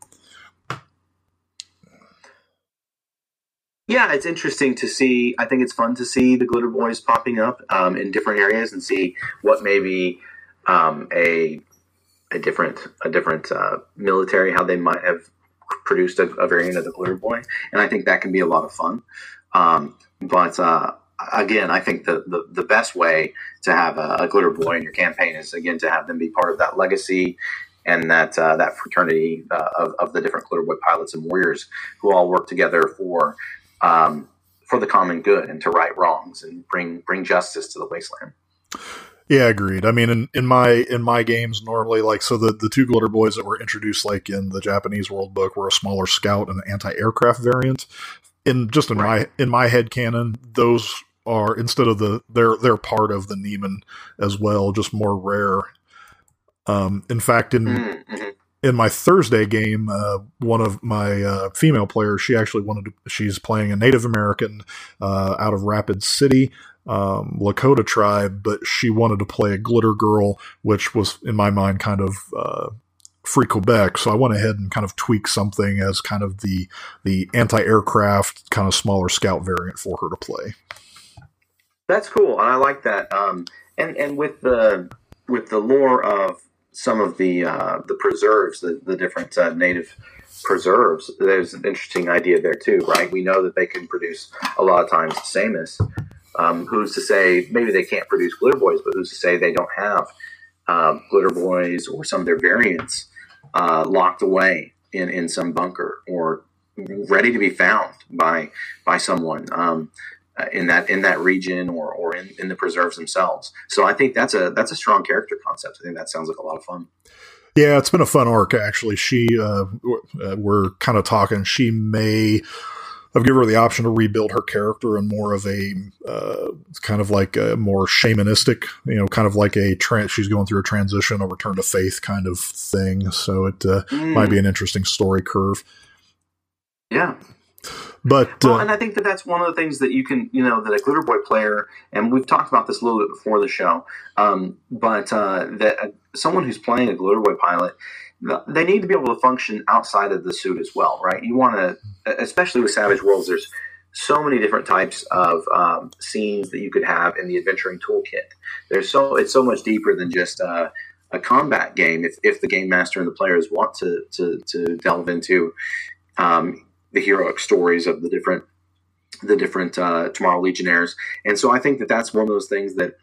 Yeah, it's interesting to see. I think it's fun to see the glitter boys popping up um, in different areas and see what maybe um, a a different a different uh, military how they might have produced a, a, variant of the glitter boy, and I think that can be a lot of fun. Um, but uh, again, I think the, the, the best way to have a, a, glitter boy in your campaign is again to have them be part of that legacy and that uh, that fraternity uh, of, of the different glitter boy pilots and warriors who all work together for um, for the common good and to right wrongs and bring bring justice to the wasteland. Yeah, agreed. I mean, in, in my in my games, normally like so the the two glitter boys that were introduced like in the Japanese World Book were a smaller scout and an anti aircraft variant. In just in right. my in my head canon, those are instead of the they're they're part of the Neman as well, just more rare. Um, in fact, in mm-hmm in my Thursday game, uh, one of my uh, female players, she actually wanted to, she's playing a Native American uh, out of Rapid City, um, Lakota tribe, but she wanted to play a glitter girl, which was in my mind kind of uh, free Quebec. So I went ahead and kind of tweaked something as kind of the the anti aircraft kind of smaller scout variant for her to play. That's cool, and I like that. Um, and and with the with the lore of some of the uh, the preserves, the, the different uh, native preserves, there's an interesting idea there too, right? We know that they can produce a lot of times SAMAS. Um, who's to say maybe they can't produce glitter boys, but who's to say they don't have um, glitter boys or some of their variants uh, locked away in, in some bunker or ready to be found by by someone. Um, in that in that region or, or in, in the preserves themselves. So I think that's a that's a strong character concept. I think that sounds like a lot of fun. Yeah, it's been a fun arc actually. She uh, uh we're kind of talking. She may. I've given her the option to rebuild her character in more of a uh, kind of like a more shamanistic, you know, kind of like a trans. She's going through a transition, a return to faith kind of thing. So it uh, mm. might be an interesting story curve. Yeah, but well, uh, and I think that that's one of the things that you can, you know, that a glitter boy player, and we've talked about this a little bit before the show, um, but uh, that uh, someone who's playing a glitter boy pilot, they need to be able to function outside of the suit as well, right? You want to, especially with Savage Worlds, there's so many different types of um, scenes that you could have in the adventuring toolkit. There's so it's so much deeper than just uh, a combat game. If, if the game master and the players want to to, to delve into um, the heroic stories of the different the different uh, Tomorrow Legionnaires. And so I think that that's one of those things that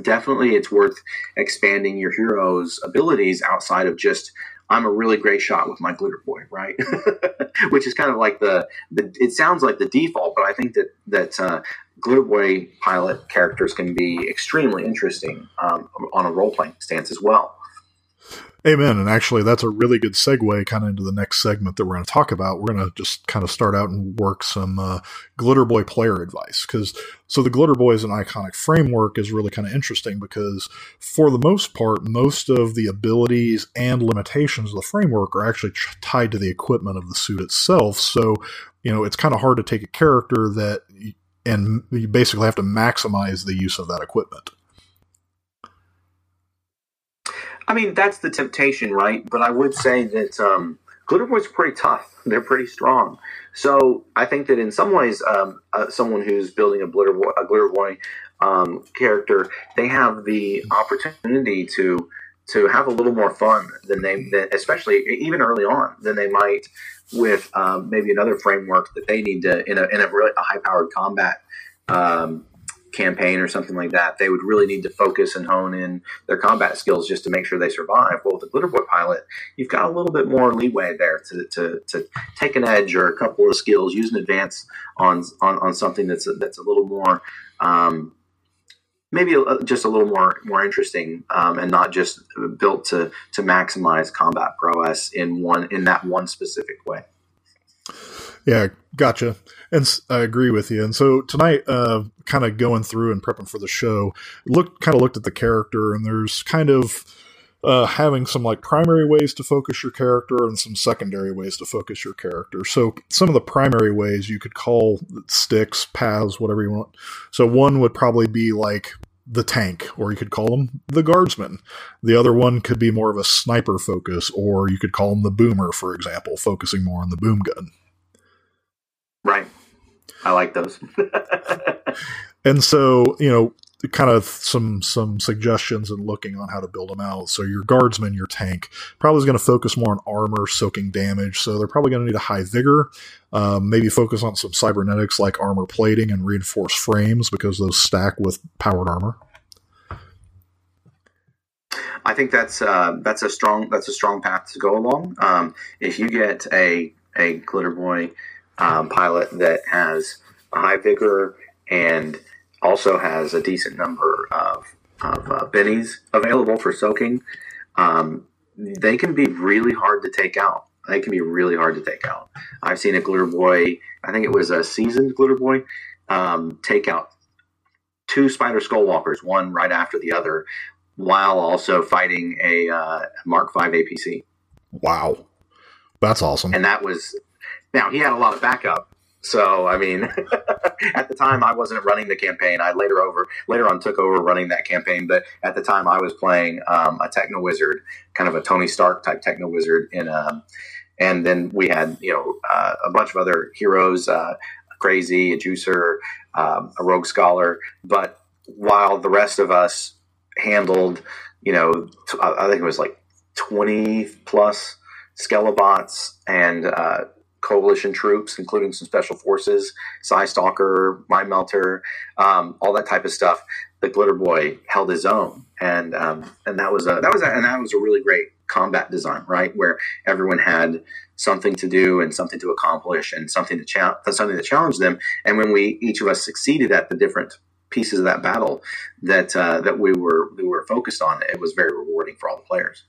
definitely it's worth expanding your hero's abilities outside of just I'm a really great shot with my glitter boy, right? Which is kind of like the, the it sounds like the default, but I think that that uh, glitter boy pilot characters can be extremely interesting um, on a role playing stance as well. Amen. And actually, that's a really good segue kind of into the next segment that we're going to talk about. We're going to just kind of start out and work some uh, Glitter Boy player advice. Because so the Glitter Boy is an iconic framework is really kind of interesting because for the most part, most of the abilities and limitations of the framework are actually tied to the equipment of the suit itself. So, you know, it's kind of hard to take a character that and you basically have to maximize the use of that equipment. I mean, that's the temptation, right? But I would say that um, Glitter Boy's pretty tough. They're pretty strong. So I think that in some ways, um, uh, someone who's building a Glitter Boy, a Glitter Boy um, character, they have the opportunity to to have a little more fun than they, than, especially even early on, than they might with um, maybe another framework that they need to in a in a really high powered combat um, campaign or something like that, they would really need to focus and hone in their combat skills just to make sure they survive. Well, with the Glitter Boy pilot, you've got a little bit more leeway there to, to, to take an edge or a couple of skills, use an advance on on, on something that's a, that's a little more. Um, maybe a, just a little more more interesting um, and not just built to to maximize combat prowess in one in that one specific way. Yeah, gotcha. And I agree with you. And so tonight, uh, kind of going through and prepping for the show, looked kind of looked at the character, and there's kind of uh, having some like primary ways to focus your character and some secondary ways to focus your character. So some of the primary ways you could call sticks, paths, whatever you want. So one would probably be like the tank, or you could call them the guardsman. The other one could be more of a sniper focus, or you could call them the boomer, for example, focusing more on the boom gun. Right. I like those. and so, you know, kind of some some suggestions and looking on how to build them out. So your guardsman, your tank, probably is going to focus more on armor, soaking damage. So they're probably going to need a high vigor. Um, maybe focus on some cybernetics like armor plating and reinforced frames because those stack with powered armor. I think that's uh, that's a strong that's a strong path to go along. Um, if you get a a glitter boy um, pilot that has a high vigor and also has a decent number of, of uh, bennies available for soaking. Um, they can be really hard to take out. They can be really hard to take out. I've seen a glitter boy, I think it was a seasoned glitter boy, um, take out two spider skullwalkers, one right after the other, while also fighting a uh, Mark V APC. Wow. That's awesome. And that was now he had a lot of backup. So I mean, at the time I wasn't running the campaign. I later over later on took over running that campaign, but at the time I was playing um, a techno wizard, kind of a Tony Stark type techno wizard in. Um, and then we had you know uh, a bunch of other heroes, uh, crazy, a juicer, um, a rogue scholar. But while the rest of us handled, you know, t- I think it was like twenty plus Skelebots and uh, coalition troops, including some special forces, Psi-Stalker, Mind Melter, um, all that type of stuff. The Glitter Boy held his own, and um, and that was a that was a, and that was a really great combat design, right? Where everyone had something to do and something to accomplish and something to challenge something to challenge them. And when we each of us succeeded at the different pieces of that battle that uh, that we were we were focused on, it was very rewarding for all the players.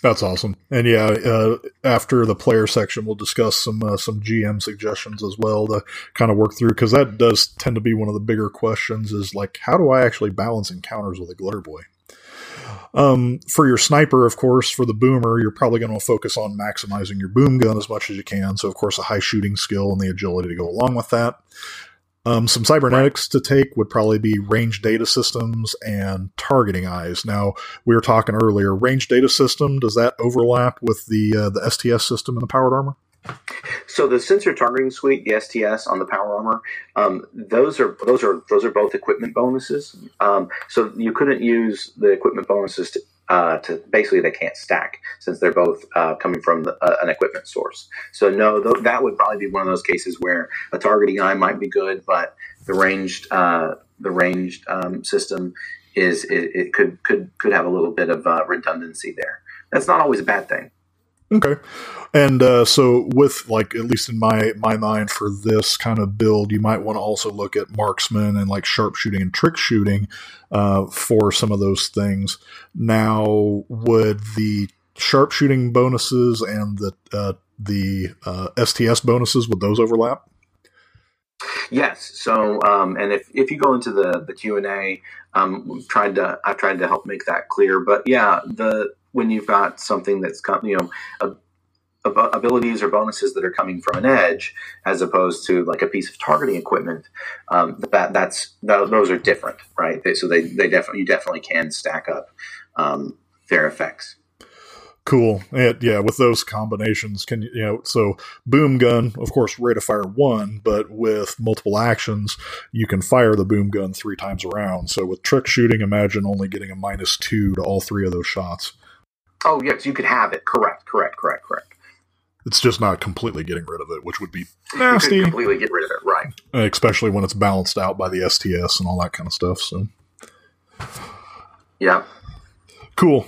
That's awesome. And yeah, uh, after the player section, we'll discuss some uh, some GM suggestions as well to kind of work through because that does tend to be one of the bigger questions. Is like, how do I actually balance encounters with a glitter boy? Um, for your sniper, of course, for the boomer, you're probably going to focus on maximizing your boom gun as much as you can. So, of course, a high shooting skill and the agility to go along with that. Um, some cybernetics to take would probably be range data systems and targeting eyes. Now, we were talking earlier, range data system, does that overlap with the uh, the STS system in the powered armor? So the sensor targeting suite, the STS on the power armor, um, those are those are those are both equipment bonuses. Um, so you couldn't use the equipment bonuses to uh, to basically they can't stack since they're both uh, coming from the, uh, an equipment source. So no, th- that would probably be one of those cases where a targeting eye might be good, but the ranged uh, the ranged um, system is it, it, could could could have a little bit of uh, redundancy there. That's not always a bad thing. Okay. And uh, so, with like at least in my my mind for this kind of build, you might want to also look at marksman and like sharpshooting and trick shooting uh, for some of those things. Now, would the sharpshooting bonuses and the uh, the STS uh, bonuses would those overlap? Yes. So, um, and if, if you go into the the Q and A, um, tried to I've tried to help make that clear. But yeah, the when you've got something that's you know abilities or bonuses that are coming from an edge as opposed to like a piece of targeting equipment um, that that's that, those are different right? They, so they, they definitely you definitely can stack up um, their effects. Cool. And yeah with those combinations can you know so boom gun of course rate of fire one but with multiple actions you can fire the boom gun three times around. So with trick shooting imagine only getting a minus two to all three of those shots Oh yes, you could have it. Correct, correct, correct, correct. It's just not completely getting rid of it, which would be You nasty, could completely get rid of it, right? Uh, especially when it's balanced out by the STS and all that kind of stuff. So Yeah. cool.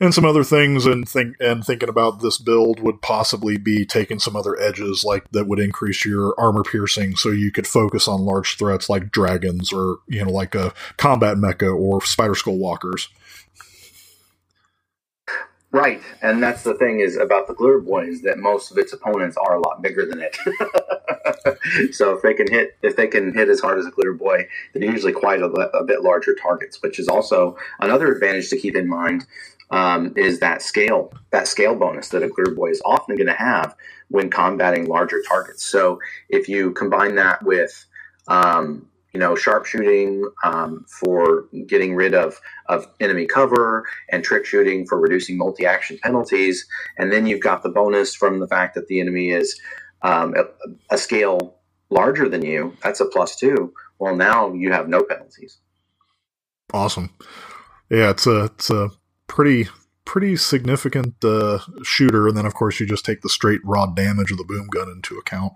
And some other things, and think and thinking about this build would possibly be taking some other edges, like that would increase your armor piercing, so you could focus on large threats like dragons, or you know, like a combat mecha or spider skull walkers. Right, and that's the thing is about the Glitter Boy is that most of its opponents are a lot bigger than it. so if they can hit, if they can hit as hard as a Glitter Boy, they're usually quite a, a bit larger targets. Which is also another advantage to keep in mind um, is that scale, that scale bonus that a Glitter Boy is often going to have when combating larger targets. So if you combine that with um, you know, sharpshooting um, for getting rid of, of enemy cover and trick shooting for reducing multi action penalties. And then you've got the bonus from the fact that the enemy is um, a, a scale larger than you. That's a plus two. Well, now you have no penalties. Awesome. Yeah, it's a it's a pretty pretty significant uh, shooter, and then of course you just take the straight raw damage of the boom gun into account.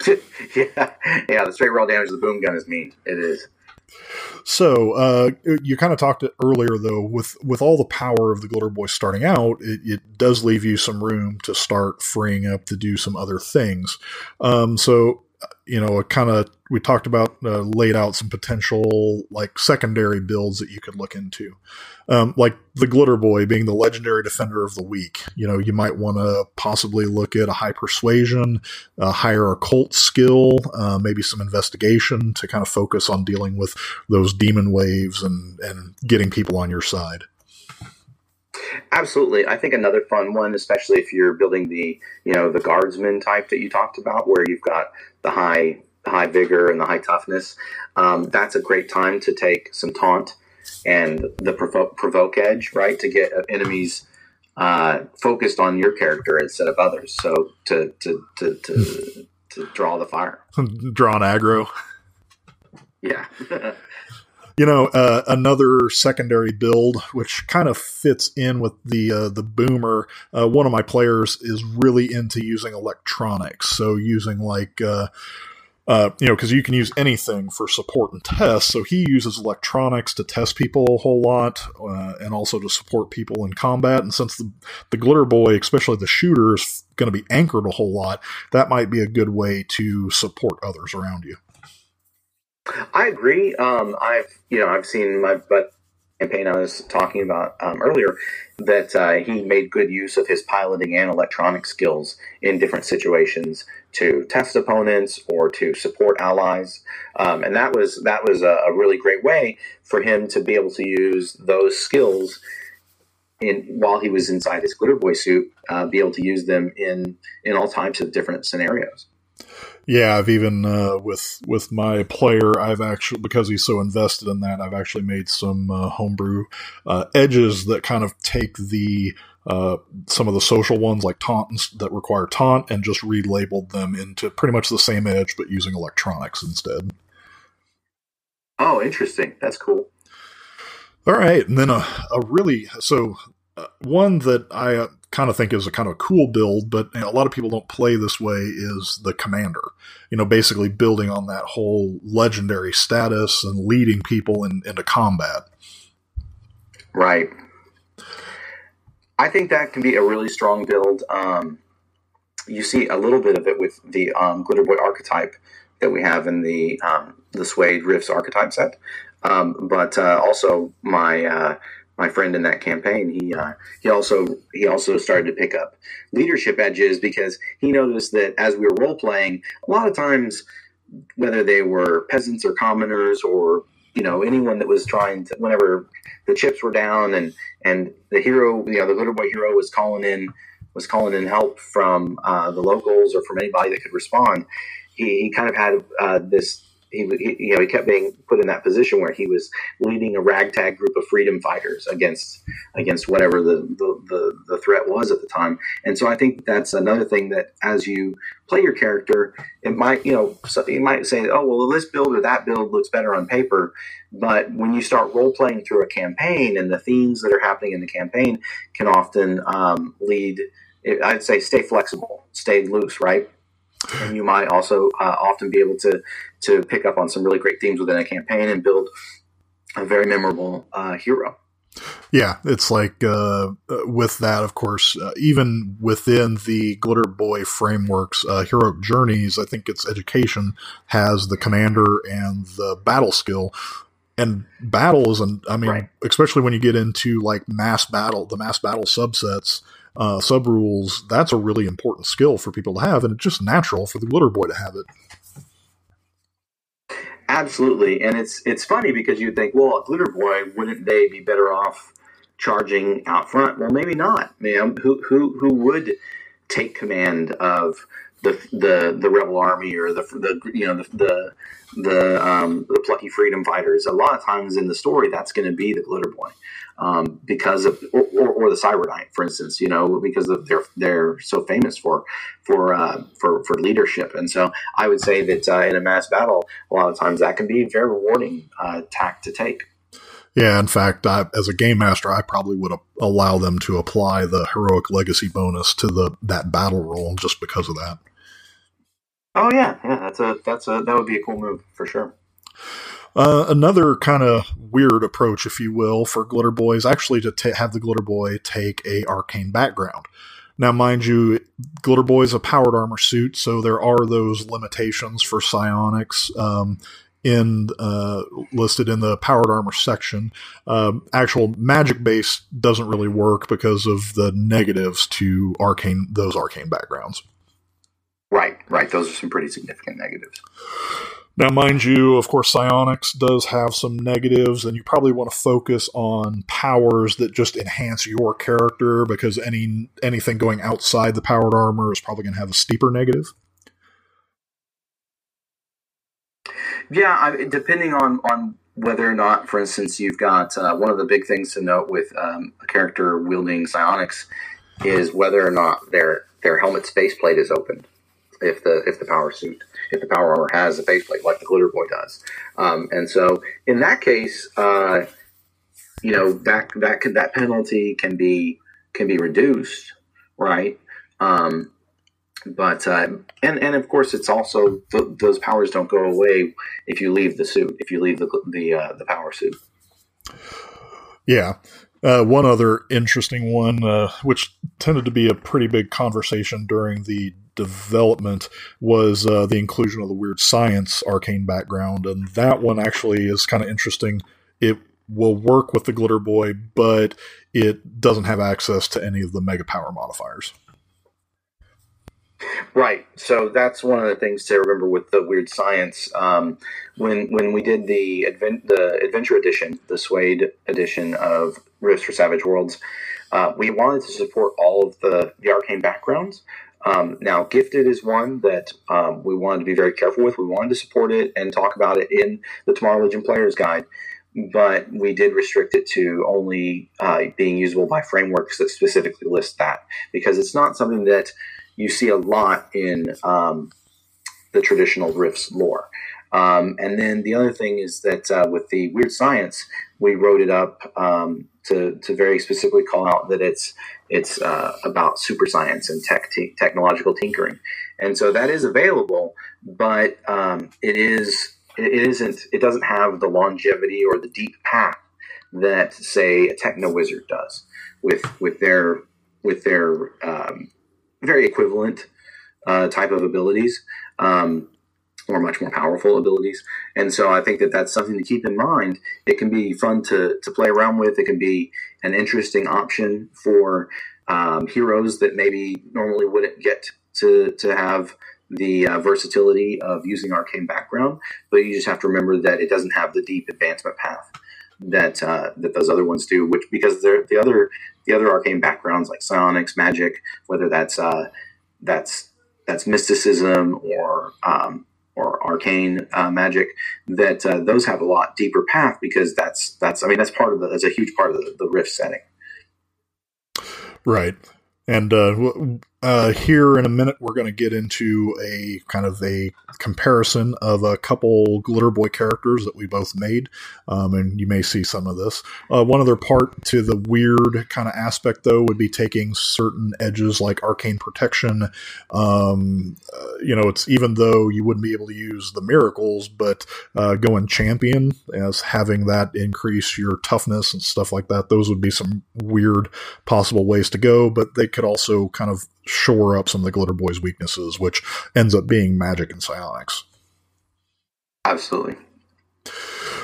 yeah, yeah. The straight raw damage of the boom gun is mean. It is. So uh, you kind of talked earlier, though, with with all the power of the Glitter Boy starting out, it, it does leave you some room to start freeing up to do some other things. Um, so you know, kind of we talked about uh, laid out some potential like secondary builds that you could look into, um, like the Glitter Boy being the legendary defender of the week. You know, you might want to possibly look at a high persuasion, a higher occult skill, uh, maybe some investigation to kind of focus on dealing with those demon waves and and getting people on your side. Absolutely. I think another fun one, especially if you're building the, you know, the guardsman type that you talked about, where you've got the high high vigor and the high toughness. Um, that's a great time to take some taunt and the provoke, provoke edge, right, to get enemies uh, focused on your character instead of others. So to to to to, to draw the fire, draw an aggro. Yeah. You know, uh, another secondary build, which kind of fits in with the uh, the boomer. Uh, one of my players is really into using electronics, so using like. Uh, uh, you know, because you can use anything for support and test. So he uses electronics to test people a whole lot, uh, and also to support people in combat. And since the the glitter boy, especially the shooter, is going to be anchored a whole lot, that might be a good way to support others around you. I agree. Um, I've you know I've seen my but campaign I was talking about um, earlier that uh, he made good use of his piloting and electronic skills in different situations to test opponents or to support allies, um, and that was that was a, a, really great way for him to be able to use those skills. In, while he was inside his glitter boy suit, uh, be able to use them in in all types of different scenarios. Yeah, I've even uh, with with my player, I've actually because he's so invested in that, I've actually made some uh, homebrew uh, edges that kind of take the uh, some of the social ones like taunts that require taunt and just relabeled them into pretty much the same edge, but using electronics instead. Oh, interesting. That's cool. All right, and then a, a really so uh, one that I uh, kind of think is a kind of cool build, but you know, a lot of people don't play this way is the commander. You know, basically building on that whole legendary status and leading people in, into combat. Right. I think that can be a really strong build. Um, you see a little bit of it with the um, Glitter Boy archetype that we have in the um, the SWADE Rifts archetype set. Um, but uh, also my uh, my friend in that campaign, he uh, he also he also started to pick up leadership edges because he noticed that as we were role playing, a lot of times, whether they were peasants or commoners or you know anyone that was trying to, whenever the chips were down and and the hero, you know, the little boy hero was calling in was calling in help from uh, the locals or from anybody that could respond. He, he kind of had uh, this he, he, you know he kept being put in that position where he was leading a ragtag group of freedom fighters against against whatever the, the, the, the, threat was at the time and so i think that's another thing that as you play your character it might you know you might say oh well this build or that build looks better on paper but when you start role playing through a campaign and the themes that are happening in the campaign can often um, lead I'd say stay flexible, stay loose, right? And you might also uh, often be able to to pick up on some really great themes within a campaign and build a very memorable uh, hero. Yeah, it's like uh, uh, with that, of course, uh, even within the Glitter Boy frameworks, uh, Heroic Journeys, I think its education has the commander and the battle skill. And battle is, an, I mean, right. especially when you get into like mass battle, the mass battle subsets, uh, sub rules, that's a really important skill for people to have. And it's just natural for the Glitter Boy to have it. Absolutely, and it's it's funny because you'd think, well, a glitter boy, wouldn't they be better off charging out front? Well, maybe not, man. Who who who would take command of the the the rebel army or the the you know the the the, um, the plucky freedom fighters? A lot of times in the story, that's going to be the glitter boy um, because of or, or, or, the Cyber Knight, for instance, you know, because of they're they're so famous for for uh, for for leadership, and so I would say that uh, in a mass battle, a lot of times that can be a very rewarding uh, tack to take. Yeah, in fact, I, as a game master, I probably would allow them to apply the heroic legacy bonus to the that battle roll just because of that. Oh yeah, yeah, that's a that's a that would be a cool move for sure. Uh, another kind of weird approach, if you will, for Glitter Boy is actually to t- have the Glitter Boy take a arcane background. Now, mind you, Glitter Boy is a powered armor suit, so there are those limitations for psionics um, in uh, listed in the powered armor section. Um, actual magic base doesn't really work because of the negatives to arcane those arcane backgrounds. Right, right. Those are some pretty significant negatives. Now, mind you, of course, psionics does have some negatives, and you probably want to focus on powers that just enhance your character because any anything going outside the powered armor is probably going to have a steeper negative. Yeah, I, depending on on whether or not, for instance, you've got uh, one of the big things to note with um, a character wielding psionics is whether or not their their helmet space plate is open. if the if the power suit if the power armor has a faceplate like the glitter boy does um, and so in that case uh, you know that that can, that penalty can be can be reduced right um, but uh, and and of course it's also th- those powers don't go away if you leave the suit if you leave the the uh, the power suit yeah uh, one other interesting one, uh, which tended to be a pretty big conversation during the development was uh, the inclusion of the weird science arcane background, and that one actually is kind of interesting. It will work with the Glitter Boy, but it doesn't have access to any of the Mega Power modifiers. Right. So that's one of the things to remember with the weird science. Um, when when we did the advent the adventure edition, the SWADE edition of Rifts for Savage Worlds, uh, we wanted to support all of the the arcane backgrounds, um, now, Gifted is one that um, we wanted to be very careful with. We wanted to support it and talk about it in the Tomorrow Legion Player's Guide, but we did restrict it to only uh, being usable by frameworks that specifically list that because it's not something that you see a lot in um, the traditional Rifts lore. Um, and then the other thing is that uh, with the weird science, we wrote it up um, to, to very specifically call out that it's it's uh, about super science and tech te- technological tinkering, and so that is available, but um, it is it isn't it doesn't have the longevity or the deep path that say a techno wizard does with with their with their um, very equivalent uh, type of abilities. Um, or much more powerful abilities. And so I think that that's something to keep in mind. It can be fun to, to play around with. It can be an interesting option for um, heroes that maybe normally wouldn't get to, to have the uh, versatility of using arcane background, but you just have to remember that it doesn't have the deep advancement path that uh, that those other ones do. Which because they're the other the other arcane backgrounds like psionics, magic, whether that's uh, that's that's mysticism or um, or arcane uh, magic that uh, those have a lot deeper path because that's that's I mean that's part of the that's a huge part of the, the rift setting. Right, and uh, uh, here in a minute, we're going to get into a kind of a comparison of a couple Glitter Boy characters that we both made, um, and you may see some of this. Uh, one other part to the weird kind of aspect, though, would be taking certain edges like arcane protection. Um, uh, you know, it's even though you wouldn't be able to use the miracles, but uh, going champion as having that increase your toughness and stuff like that. Those would be some weird possible ways to go, but they could also kind of shore up some of the Glitter Boy's weaknesses, which ends up being magic and psionics. Absolutely.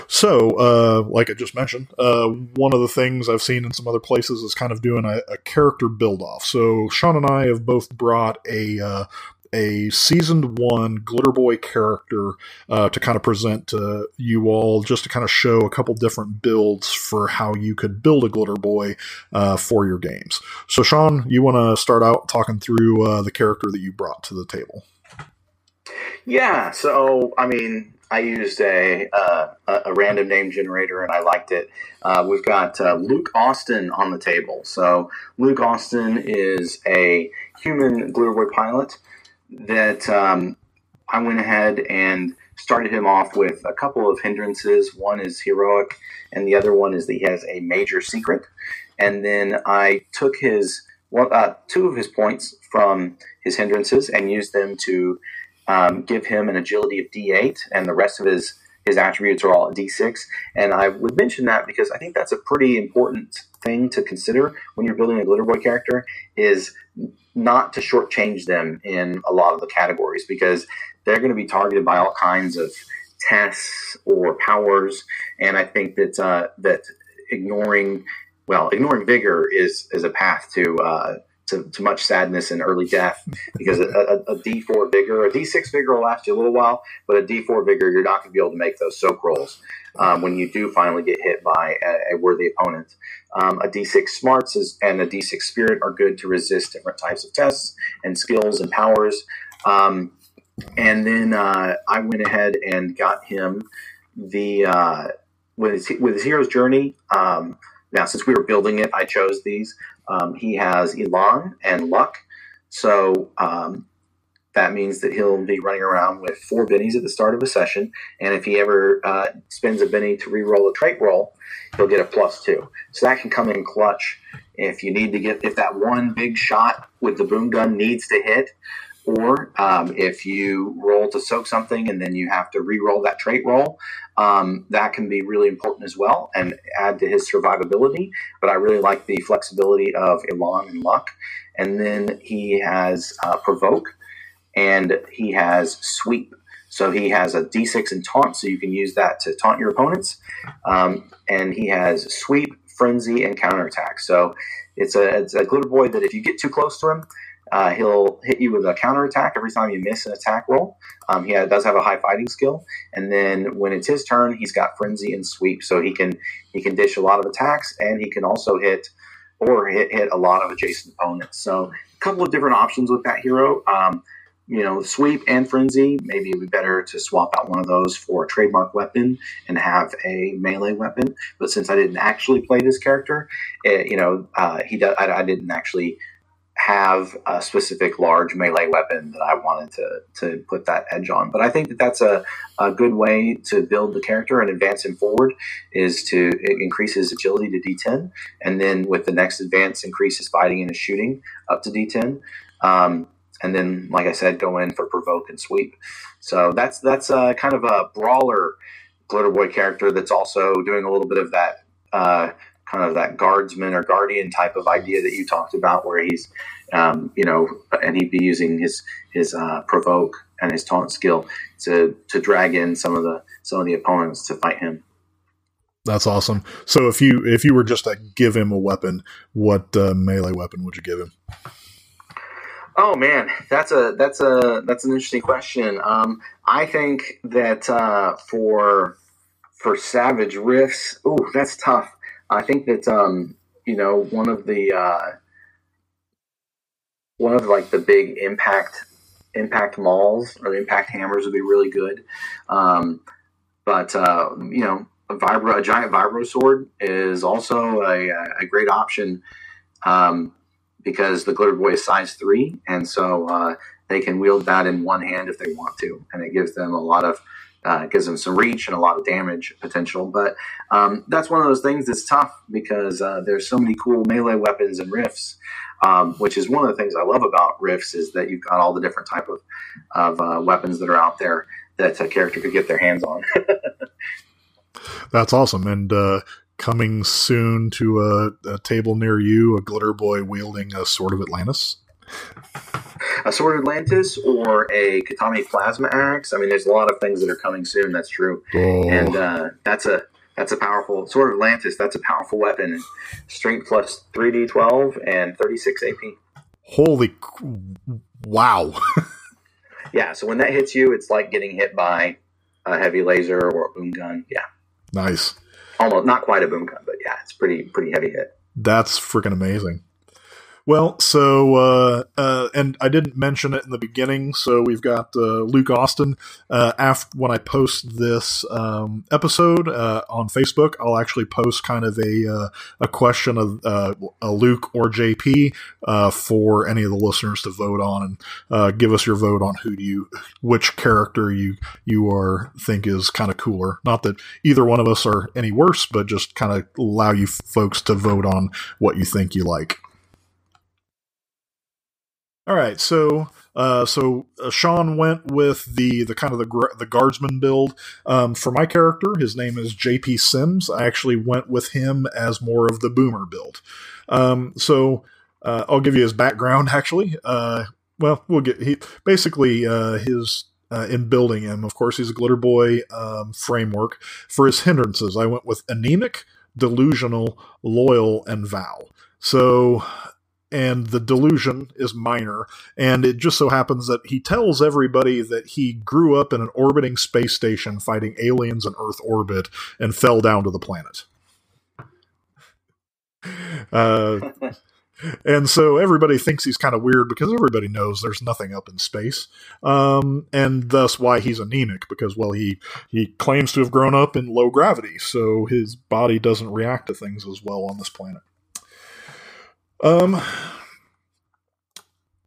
So, uh, like I just mentioned, uh, one of the things I've seen in some other places is kind of doing a, a character build off. So, Sean and I have both brought a uh, a seasoned one glitter boy character uh, to kind of present to you all just to kind of show a couple different builds for how you could build a glitter boy uh, for your games so sean you want to start out talking through uh, the character that you brought to the table yeah so i mean I used a, uh, a random name generator and I liked it. Uh, we've got uh, Luke Austin on the table. So Luke Austin is a human Glitter Boy pilot that um, I went ahead and started him off with a couple of hindrances. One is heroic, and the other one is that he has a major secret. And then I took his uh, two of his points from his hindrances and used them to um, give him an agility of D8, and the rest of his his attributes are all at D6. And I would mention that because I think that's a pretty important thing to consider when you're building a Glitter Boy character is not to shortchange them in a lot of the categories because they're going to be targeted by all kinds of tests or powers, and I think that uh, that ignoring well ignoring vigor is is a path to uh, to, to, much sadness and early death because a a, a D4 vigor, a D6 vigor will last you a little while, but a D4 vigor, you're not going to be able to make those soak rolls um, when you do finally get hit by a, a worthy opponent. Um, a D6 smarts is, and a D6 spirit are good to resist different types of tests and skills and powers. Um, and then uh, I went ahead and got him the uh, with his, with his hero's journey. Um, now, since we were building it, I chose these. Um, he has Elan and Luck. So um, that means that he'll be running around with four bennies at the start of a session. And if he ever uh, spends a benny to re-roll a trait roll, he'll get a plus two. So that can come in clutch if you need to get, if that one big shot with the boom gun needs to hit, or um, if you roll to soak something and then you have to re-roll that trait roll, um, that can be really important as well and add to his survivability. But I really like the flexibility of Elan and Luck. And then he has uh, Provoke and he has Sweep. So he has a D6 and Taunt, so you can use that to taunt your opponents. Um, and he has Sweep, Frenzy, and Counterattack. So it's a, it's a glitter boy that if you get too close to him, uh, he'll hit you with a counterattack every time you miss an attack roll. Um, he does have a high fighting skill, and then when it's his turn, he's got frenzy and sweep, so he can he can dish a lot of attacks, and he can also hit or hit hit a lot of adjacent opponents. So a couple of different options with that hero. Um, you know, sweep and frenzy. Maybe it would be better to swap out one of those for a trademark weapon and have a melee weapon. But since I didn't actually play this character, it, eh, you know, uh, he I, I didn't actually have a specific large melee weapon that I wanted to to put that edge on. But I think that that's a, a good way to build the character and advance him forward is to increase his agility to D10, and then with the next advance, increase his fighting and his shooting up to D10. Um, and then, like I said, go in for provoke and sweep. So that's that's a, kind of a brawler glitter boy character that's also doing a little bit of that. Uh, kind of that guardsman or guardian type of idea that you talked about, where he's, um, you know, and he'd be using his his uh, provoke and his taunt skill to to drag in some of the some of the opponents to fight him. That's awesome. So if you if you were just to give him a weapon, what uh, melee weapon would you give him? Oh man, that's a that's a that's an interesting question. Um, I think that uh, for for Savage Rifts, oh, that's tough. I think that um, you know one of the uh, one of like the big impact impact mauls or the impact hammers would be really good. Um, but uh, you know, a vibro a giant vibro sword is also a, a great option. Um, because the glitter boy is size three, and so uh, they can wield that in one hand if they want to, and it gives them a lot of uh, gives them some reach and a lot of damage potential. But um, that's one of those things that's tough because uh, there's so many cool melee weapons and rifts. Um, which is one of the things I love about rifts is that you've got all the different type of, of uh, weapons that are out there that a character could get their hands on. That's awesome. And uh, coming soon to a, a, table near you, a glitter boy wielding a sword of Atlantis. A sword of Atlantis or a Kittani plasma axe. I mean, there's a lot of things that are coming soon. That's true, oh. and uh, that's a that's a powerful sword of Atlantis. That's a powerful weapon. Strength plus three d twelve and thirty six AP. Holy wow! yeah, so when that hits you, it's like getting hit by a heavy laser or a boom gun. Yeah. Nice. Almost not quite a boom gun, but yeah, it's pretty pretty heavy hit. That's freaking amazing. Well, so uh, uh, and I didn't mention it in the beginning. So we've got uh, Luke Austin. Uh, after when I post this um, episode uh, on Facebook, I'll actually post kind of a uh, a question of a Luke or JP for any of the listeners to vote on and give us your vote on who do you which character you you are think is kind of cooler. Not that either one of us are any worse, but just kind of allow you folks to vote on what you think you like. All right, so uh, so uh, Sean went with the the kind of the the guardsman build um, for my character. His name is J.P. Sims. I actually went with him as more of the boomer build. Um, so uh, I'll give you his background. Actually, uh, well, we'll get he basically uh, his uh, in building him. Of course, he's a glitter boy um, framework for his hindrances. I went with anemic, delusional, loyal, and vow. So and the delusion is minor. And it just so happens that he tells everybody that he grew up in an orbiting space station fighting aliens in Earth orbit and fell down to the planet. Uh, and so everybody thinks he's kind of weird because everybody knows there's nothing up in space, um, and thus why he's anemic because well he he claims to have grown up in low gravity, so his body doesn't react to things as well on this planet. Um,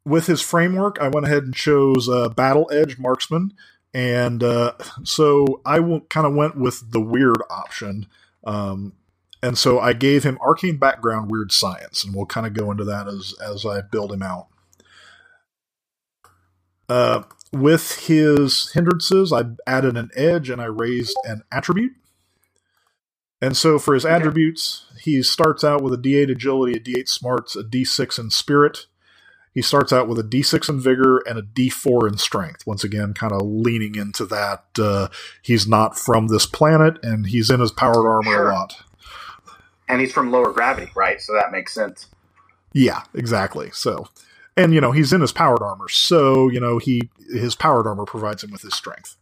with his framework, I went ahead and chose uh, Battle Edge Marksman, and uh, so I kind of went with the weird option. Um, and so I gave him arcane background, weird science, and we'll kind of go into that as as I build him out. Uh, with his hindrances, I added an edge and I raised an attribute. And so for his attributes, he starts out with a D8 agility, a D8 smarts, a D6 in spirit. He starts out with a D6 in vigor and a D4 in strength. Once again, kind of leaning into that uh, he's not from this planet and he's in his powered armor sure. a lot. And he's from lower gravity, right? So that makes sense. Yeah, exactly. So, and you know, he's in his powered armor, so you know he his powered armor provides him with his strength.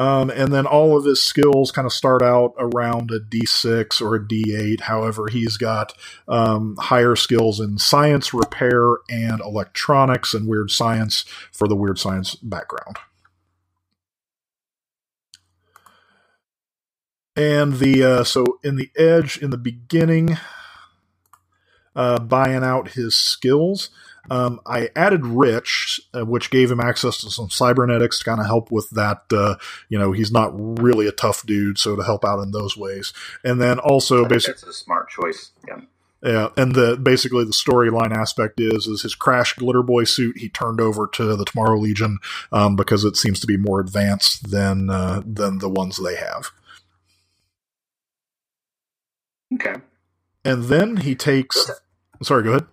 Um, and then all of his skills kind of start out around a D6 or a D8. However, he's got um, higher skills in science, repair, and electronics, and weird science for the weird science background. And the uh, so in the edge in the beginning, uh, buying out his skills. Um, I added Rich, uh, which gave him access to some cybernetics to kind of help with that. Uh, you know, he's not really a tough dude, so to help out in those ways. And then also, basically, that's a smart choice. Yeah. Yeah, and the basically the storyline aspect is is his crash glitter boy suit he turned over to the Tomorrow Legion um, because it seems to be more advanced than uh, than the ones they have. Okay. And then he takes. Sorry, go ahead.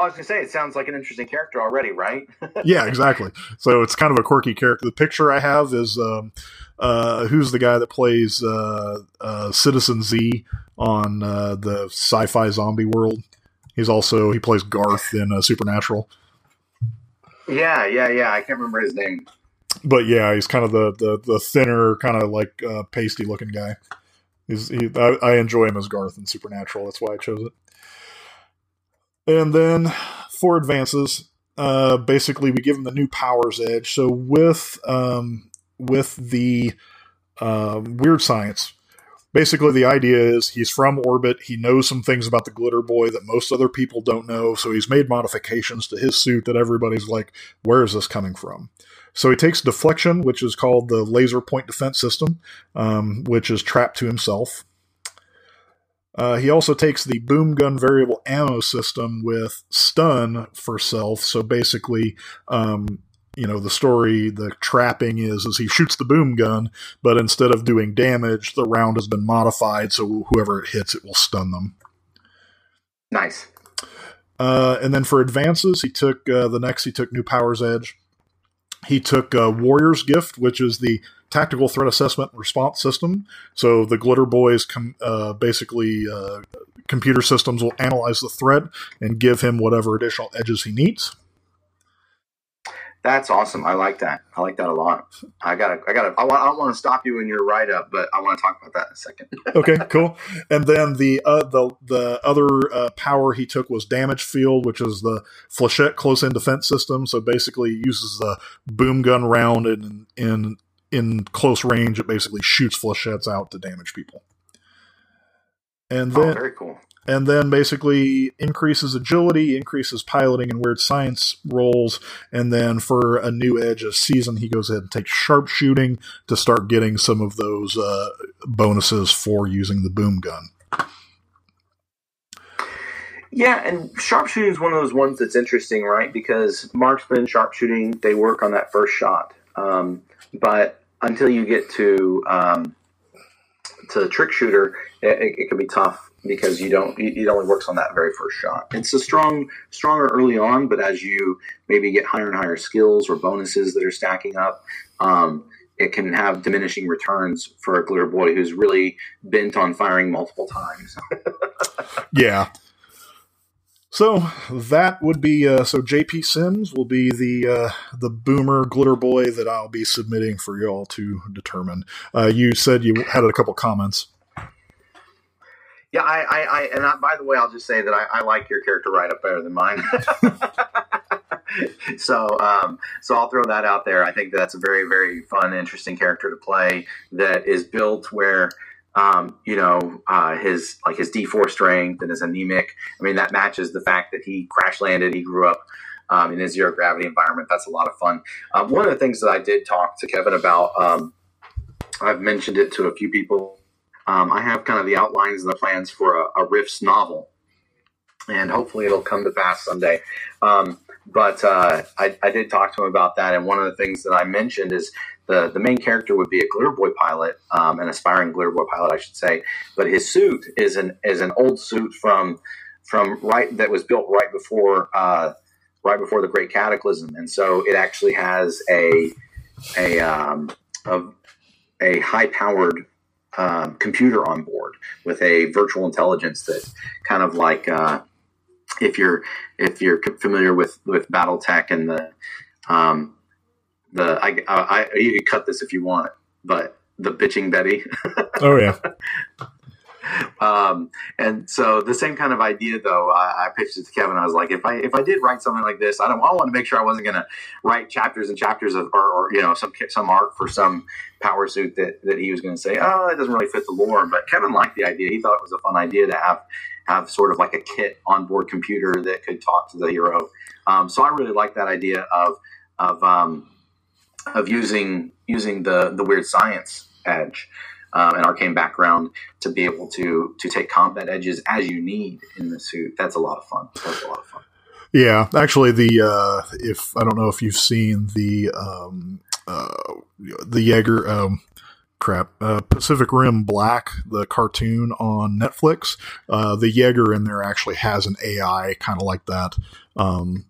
I was gonna say it sounds like an interesting character already, right? yeah, exactly. So it's kind of a quirky character. The picture I have is um, uh, who's the guy that plays uh, uh, Citizen Z on uh, the sci-fi zombie world. He's also he plays Garth in uh, Supernatural. Yeah, yeah, yeah. I can't remember his name. But yeah, he's kind of the the, the thinner, kind of like uh, pasty looking guy. He's he, I, I enjoy him as Garth in Supernatural. That's why I chose it. And then for advances, uh, basically we give them the new powers edge. So with um, with the um, weird science, basically the idea is he's from orbit. He knows some things about the glitter boy that most other people don't know. So he's made modifications to his suit that everybody's like where is this coming from? So he takes deflection which is called the laser point defense system um, which is trapped to himself uh, he also takes the boom gun variable ammo system with stun for self. So basically um, you know the story the trapping is is he shoots the boom gun but instead of doing damage the round has been modified so whoever it hits it will stun them. Nice. Uh, and then for advances he took uh, the next he took new powers edge. He took uh, warrior's gift which is the tactical threat assessment response system so the glitter boys com- uh, basically uh, computer systems will analyze the threat and give him whatever additional edges he needs that's awesome. I like that. I like that a lot. I gotta, I gotta, I want, I want to stop you in your write up, but I want to talk about that in a second. okay, cool. And then the uh, the the other uh, power he took was damage field, which is the flechette close in defense system. So basically, uses the boom gun round and in in close range, it basically shoots flechettes out to damage people. And oh, then, oh, very cool and then basically increases agility, increases piloting and weird science rolls, and then for a new edge a season, he goes ahead and takes sharpshooting to start getting some of those uh, bonuses for using the boom gun. Yeah, and sharpshooting is one of those ones that's interesting, right? Because marksman, sharpshooting, they work on that first shot, um, but until you get to um, to the trick shooter, it, it, can be tough because you don't it only works on that very first shot. It's a strong stronger early on, but as you maybe get higher and higher skills or bonuses that are stacking up, um, it can have diminishing returns for a glitter boy who's really bent on firing multiple times. yeah. So that would be uh, so. JP Sims will be the uh, the boomer glitter boy that I'll be submitting for y'all to determine. Uh, you said you had a couple comments. Yeah, I, I, I and I, by the way, I'll just say that I, I like your character write up better than mine. so, um, so I'll throw that out there. I think that's a very, very fun, interesting character to play that is built where, um, you know, uh, his like his D four strength and his anemic. I mean, that matches the fact that he crash landed. He grew up. Um, in a zero gravity environment, that's a lot of fun. Um, one of the things that I did talk to Kevin about, um, I've mentioned it to a few people um, I have kind of the outlines and the plans for a, a Rifts novel, and hopefully it'll come to pass someday. Um, but uh, I, I, did talk to him about that, and one of the things that I mentioned is the the main character would be a glitter boy pilot, um, an aspiring glitter boy pilot, I should say. But his suit is an is an old suit from from right that was built right before uh, right before the Great Cataclysm, and so it actually has a a um, a, a high powered um, computer on board with a virtual intelligence that kind of like uh, if you're if you're familiar with with BattleTech and the um, the I, I, I you can cut this if you want, but the bitching Betty. oh yeah. Um, and so the same kind of idea, though, I, I, pitched it to Kevin. I was like, if I if I did write something like this, I don't. I want to make sure I wasn't going to write chapters and chapters of, or, or, you know, some some art for some power suit that that he was going to say, oh, it doesn't really fit the lore. But Kevin liked the idea. He thought it was a fun idea to have have sort of like a kit on board computer that could talk to the hero. Um, so I really like that idea of of um, of using using the the weird science edge um, an arcane background to be able to to take combat edges as you need in the suit. That's a lot of fun. That's a lot of fun. Yeah, actually, the uh, if I don't know if you've seen the um, uh, the Jaeger um, crap uh, Pacific Rim Black, the cartoon on Netflix. Uh, the Jaeger in there actually has an AI kind of like that. Um,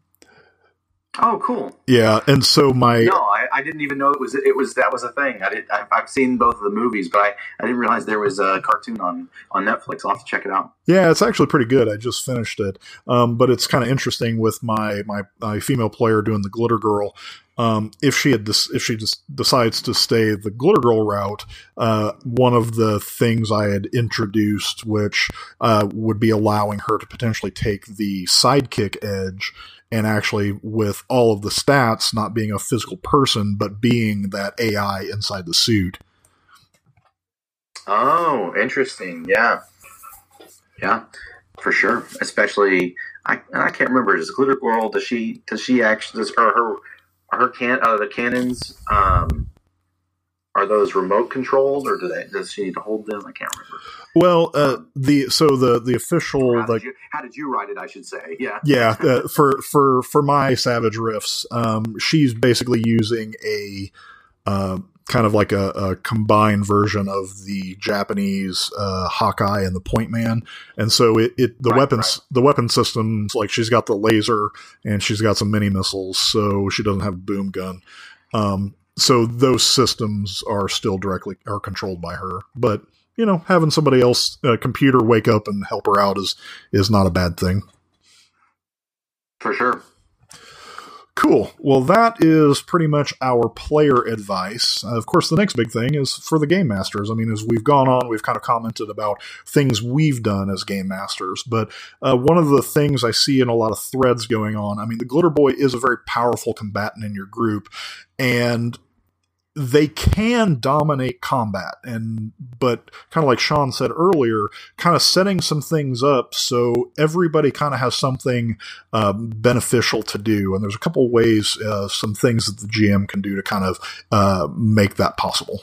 Oh, cool. Yeah, and so my no, I, didn't even know it was it was that was a thing. I did. I, have seen both of the movies, but I, I didn't realize there was a cartoon on on Netflix. I'll have to check it out. Yeah, it's actually pretty good. I just finished it, um, but it's kind of interesting with my, my my female player doing the glitter girl. Um, if she had this, if she just decides to stay the glitter girl route, uh, one of the things I had introduced, which uh, would be allowing her to potentially take the sidekick edge and actually with all of the stats not being a physical person but being that AI inside the suit. Oh, interesting. Yeah, yeah, for sure. Especially, I I can't remember. Does Glitter Girl? Does she? Does she actually? Does or her? Her can uh, the cannons um, are those remote controlled or do they does she need to hold them? I can't remember. Well, uh, the so the the official How like did, you, how did you write it? I should say. Yeah. yeah uh, for for for my savage rifts um she's basically using a uh kind of like a, a combined version of the japanese uh hawkeye and the point man and so it, it the Right, weapons the weapon systems like she's got the laser and she's got some mini missiles so she doesn't have a boom gun um so those systems are still directly are controlled by her but you know having somebody else uh, computer wake up and help her out is is not a bad thing For sure. Cool. Well, that is pretty much our player advice. Uh, of course, the next big thing is for the game masters. I mean, as we've gone on, we've kind of commented about things we've done as game masters. But uh, one of the things I see in a lot of threads going on, I mean, the Glitter Boy is a very powerful combatant in your group, and they can dominate combat and but kind of like sean said earlier kind of setting some things up so everybody kind of has something uh, beneficial to do and there's a couple ways uh, some things that the gm can do to kind of uh, make that possible.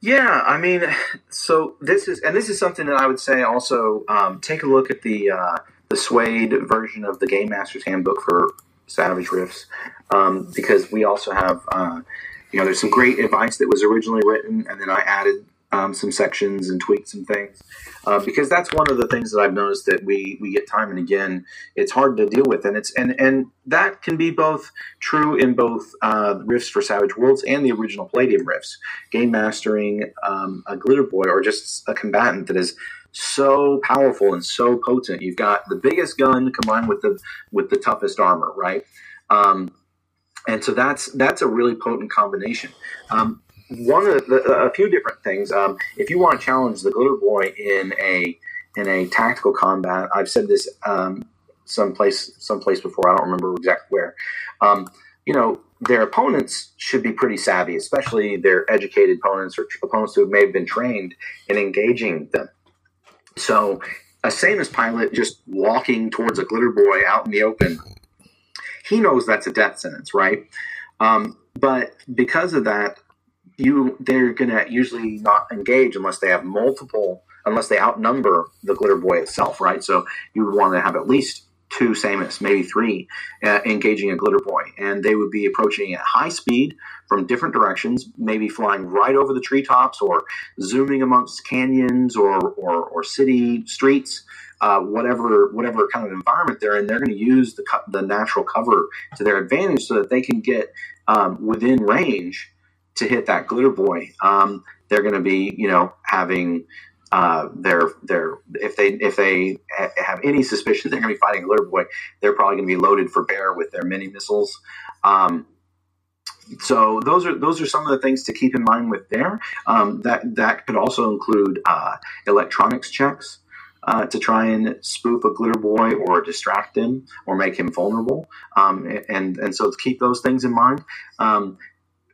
Yeah, I mean, so this is, and this is something that I would say also um, take a look at the uh, the SWADE version of the Game Master's Handbook for Savage Rifts, um, because we also have, uh, you know, there's some great advice that was originally written, and then I added um, some sections and tweaked some things, uh, because that's one of the things that I've noticed that we we get time and again. It's hard to deal with, and it's and and that can be both true in both uh, rifts for Savage Worlds and the original Palladium rifts game mastering um, a glitter boy or just a combatant that is so powerful and so potent. You've got the biggest gun combined with the with the toughest armor, right? Um, and so that's that's a really potent combination. Um, one of the, a few different things. Um, if you want to challenge the glitter boy in a in a tactical combat, I've said this um, someplace someplace before. I don't remember exactly where. Um, you know, their opponents should be pretty savvy, especially their educated opponents or opponents who may have been trained in engaging them. So, a SAMAS pilot just walking towards a glitter boy out in the open, he knows that's a death sentence, right? Um, but because of that, you they're gonna usually not engage unless they have multiple, unless they outnumber the glitter boy itself, right? So you would want to have at least two SAMAS, maybe three, uh, engaging a glitter boy, and they would be approaching at high speed from different directions, maybe flying right over the treetops or zooming amongst canyons or or, or city streets. Uh, whatever whatever kind of environment they're in, they're going to use the the natural cover to their advantage so that they can get um, within range to hit that glitter boy. Um, they're going to be you know having uh, their their if they if they ha- have any suspicion they're going to be fighting a glitter boy, they're probably going to be loaded for bear with their mini missiles. Um, so those are those are some of the things to keep in mind with there. Um, that that could also include uh, electronics checks. Uh, to try and spoof a glitter boy or distract him or make him vulnerable, um, and and so keep those things in mind. Um,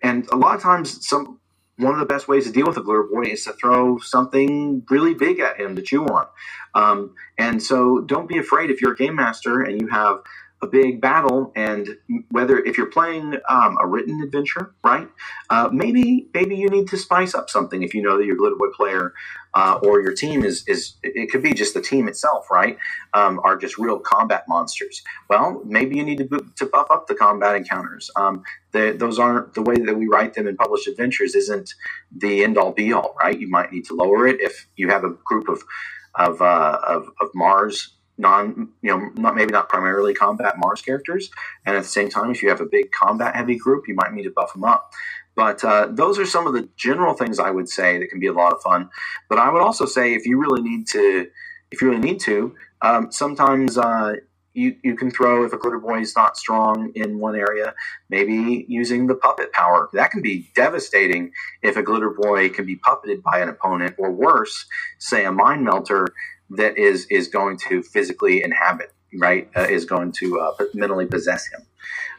and a lot of times, some one of the best ways to deal with a glitter boy is to throw something really big at him to chew on. Um, and so don't be afraid if you're a game master and you have a big battle and whether if you're playing um, a written adventure right uh, maybe maybe you need to spice up something if you know that your glitter boy player uh, or your team is is it could be just the team itself right? Um, are just real combat monsters. Well maybe you need to, to buff up the combat encounters. Um, those aren't the way that we write them in published adventures isn't the end all be all right? You might need to lower it if you have a group of of, uh, of, of mars non you know not maybe not primarily combat mars characters. And at the same time if you have a big combat heavy group you might need to buff them up but uh, those are some of the general things i would say that can be a lot of fun. But i would also say if you really need to if you really need to um, sometimes uh, you, you can throw if a glitter boy is not strong in one area maybe using the puppet power. That can be devastating if a glitter boy can be puppeted by an opponent or worse say a mind melter that is is going to physically inhabit right uh, is going to uh, mentally possess him.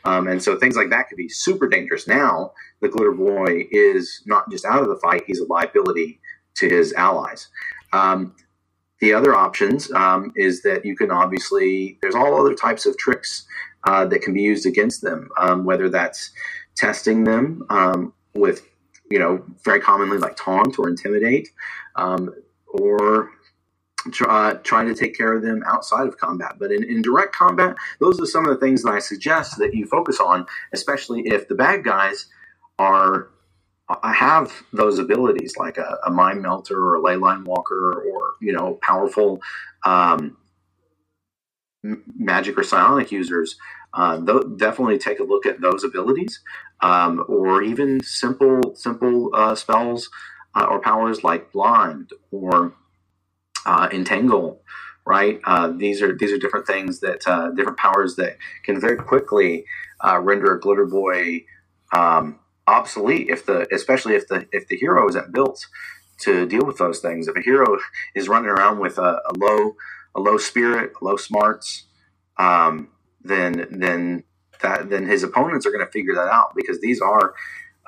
Um, and so things like that could be super dangerous. Now, the Glitter Boy is not just out of the fight, he's a liability to his allies. Um, the other options um, is that you can obviously, there's all other types of tricks uh, that can be used against them, um, whether that's testing them um, with, you know, very commonly like taunt or intimidate, um, or uh, trying to take care of them outside of combat. But in, in direct combat, those are some of the things that I suggest that you focus on, especially if the bad guys are uh, have those abilities like a, a mind melter or a ley line walker or you know powerful um, magic or psionic users uh, th- definitely take a look at those abilities um, or even simple simple uh, spells uh, or powers like blind or uh, entangle, right? Uh, these are these are different things that uh, different powers that can very quickly render a glitter boy um, obsolete if the especially if the if the hero isn't built to deal with those things. If a hero is running around with a, a low a low spirit, low smarts, um, then then that then his opponents are going to figure that out because these are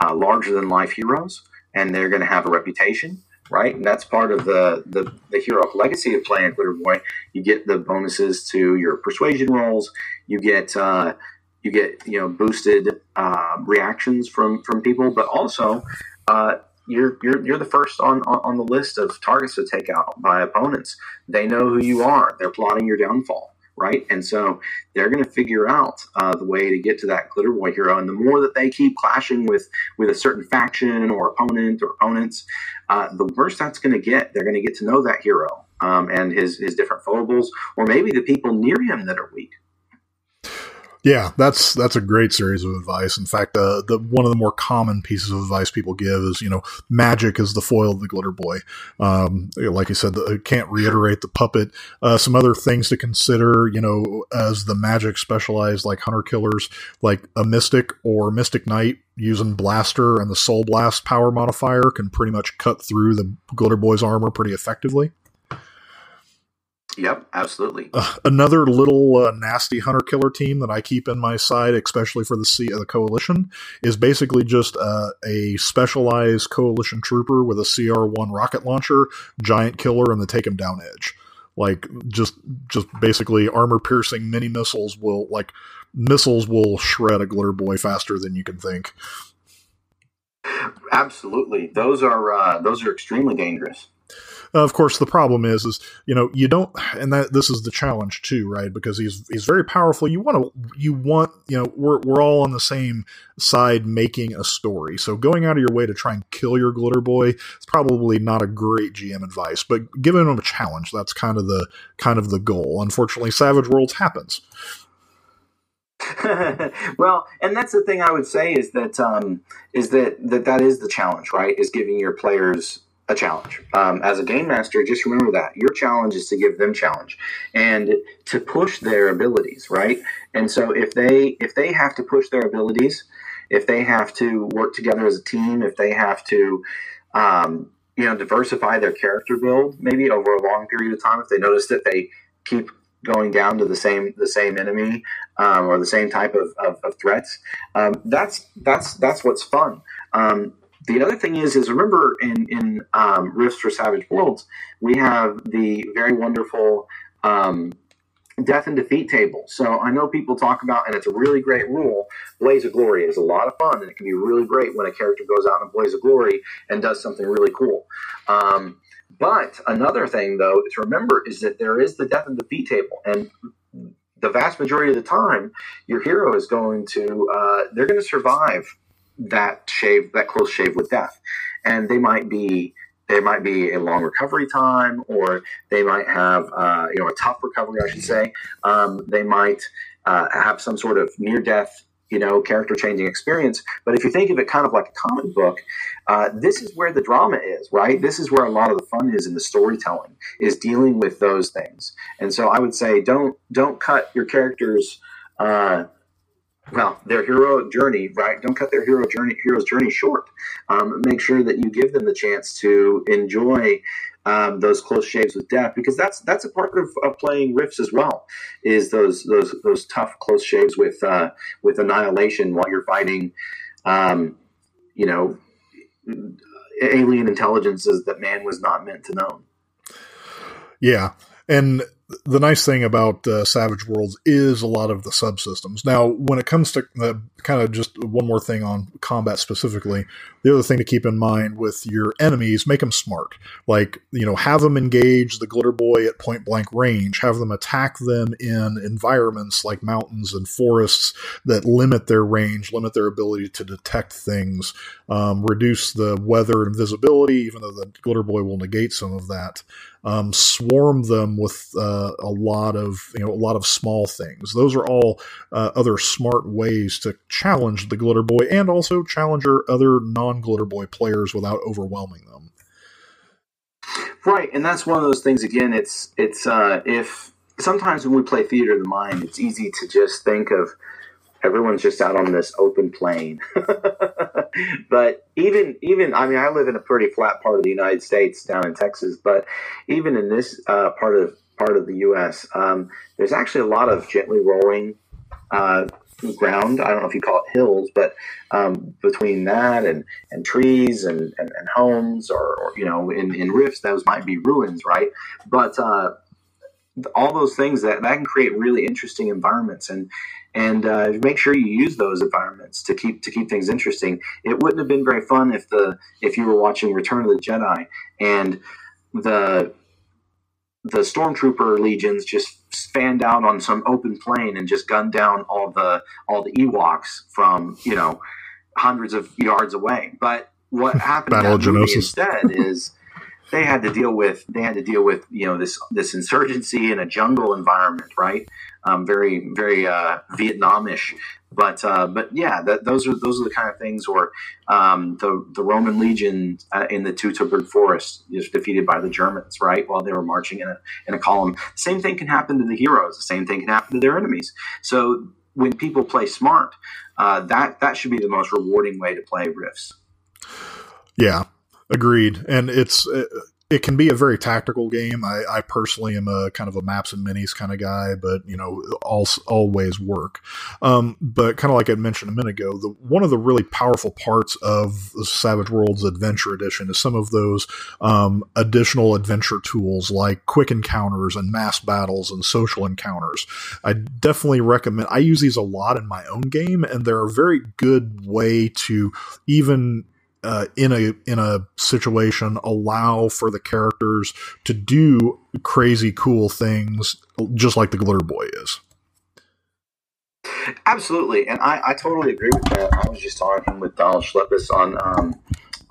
uh, larger than life heroes and they're going to have a reputation right? And that's part of the, the, the hero legacy of playing Glitter Boy. You get the bonuses to your persuasion rolls. You get uh, you get you know boosted uh, reactions from from people, but also uh, you're you're you're the first on, on on the list of targets to take out by opponents. They know who you are. They're plotting your downfall right? And so they're going to figure out uh, the way to get to that glitter boy hero. And the more that they keep clashing with with a certain faction or opponent or opponents, uh, the worse that's going to get. They're going to get to know that hero um, and his his different foibles, or maybe the people near him that are weak. Yeah, that's that's a great series of advice. In fact, uh, the one of the more common pieces of advice people give is, you know, magic is the foil of the glitter boy. Um, like you said, the, can't reiterate the puppet. Uh, some other things to consider, you know, as the magic specialized like hunter killers, like a mystic or mystic knight using blaster and the soul blast power modifier can pretty much cut through the glitter boy's armor pretty effectively. Yep, absolutely. Uh, another little uh, nasty hunter killer team that I keep in my side, especially for the C- the coalition, is basically just uh, a specialized coalition trooper with a CR one rocket launcher, giant killer, and the take him down edge. Like just just basically armor piercing mini missiles will like missiles will shred a glitter boy faster than you can think. Absolutely, those are uh, those are extremely dangerous. Uh, of course, the problem is, is you know, you don't, and that this is the challenge too, right? Because he's he's very powerful. You want to, you want, you know, we're we're all on the same side making a story. So going out of your way to try and kill your glitter boy is probably not a great GM advice. But giving him a challenge, that's kind of the kind of the goal. Unfortunately, Savage Worlds happens. well, and that's the thing I would say is that um, is that, that that is the challenge, right? Is giving your players a challenge. Um, as a game master, just remember that your challenge is to give them challenge and to push their abilities, right? And so if they if they have to push their abilities, if they have to work together as a team, if they have to um, you know diversify their character build maybe over a long period of time, if they notice that they keep going down to the same the same enemy um, or the same type of, of, of threats, um, that's that's that's what's fun. The other thing is, is remember in in um, Rifts for Savage Worlds, we have the very wonderful um, death and defeat table. So I know people talk about, and it's a really great rule. Blaze of Glory is a lot of fun, and it can be really great when a character goes out in a Blaze of Glory and does something really cool. Um, but another thing, though, to remember is that there is the death and defeat table, and the vast majority of the time, your hero is going to uh, they're going to survive that shave, that close shave with death. And they might be there might be a long recovery time, or they might have uh, you know a tough recovery, I should say. Um, they might uh, have some sort of near death, you know, character changing experience. But if you think of it kind of like a comic book, uh, this is where the drama is, right? This is where a lot of the fun is in the storytelling, is dealing with those things. And so I would say don't don't cut your characters. Uh, well, their hero journey, right? Don't cut their hero journey, hero's journey short. Um, make sure that you give them the chance to enjoy um, those close shaves with death because that's that's a part of, of, playing rifts as well. Is those those those tough close shaves with uh, with annihilation while you're fighting, um, you know, alien intelligences that man was not meant to know. Yeah, and the nice thing about uh, Savage Worlds is a lot of the subsystems. Now, when it comes to uh, kind of just one more thing on combat specifically, the other thing to keep in mind with your enemies, make them smart. Like, you know, have them engage the Glitter Boy at point blank range, have them attack them in environments like mountains and forests that limit their range, limit their ability to detect things, um, reduce the weather and visibility, even though the Glitter Boy will negate some of that um, swarm them with uh, a lot of you know a lot of small things. Those are all uh, other smart ways to challenge the Glitter Boy and also challenge other non Glitter Boy players without overwhelming them. Right, and that's one of those things. Again, it's it's uh, if sometimes when we play theater of the mind, it's easy to just think of everyone's just out on this open plain. but even even I mean I live in a pretty flat part of the United States down in Texas, but even in this uh, part of part of the U.S., um, there's actually a lot of gently rolling uh, ground. I don't know if you call it hills, but um, between that and, and trees and, and, and homes, or, or, you know, in, in rifts, those might be ruins, right? But uh, all those things that that can create really interesting environments and and uh, make sure you use those environments to keep to keep things interesting. It wouldn't have been very fun if the if you were watching Return of the Jedi and the the stormtrooper legions just fanned out on some open plain and just gunned down all the all the Ewoks from you know hundreds of yards away. But what happened in that movie instead is they had to deal with they had to deal with you know this this insurgency in a jungle environment, right? Um, very very uh, Vietnamish. But uh, but yeah, that, those are those are the kind of things. Or um, the the Roman legion uh, in the Teutoburg Forest is defeated by the Germans, right? While they were marching in a in a column. Same thing can happen to the heroes. The same thing can happen to their enemies. So when people play smart, uh, that that should be the most rewarding way to play rifts. Yeah, Agreed. And it's uh, it can be a very tactical game. I, I, personally am a kind of a maps and minis kind of guy, but you know, all always work. Um, but kind of like I mentioned a minute ago, the one of the really powerful parts of Savage Worlds Adventure Edition is some of those um, additional adventure tools like quick encounters and mass battles and social encounters. I definitely recommend. I use these a lot in my own game, and they're a very good way to even uh, in a in a situation allow for the characters to do crazy cool things just like the glitter boy is. Absolutely and i, I totally agree with that. I was just talking with donald schlepis on um,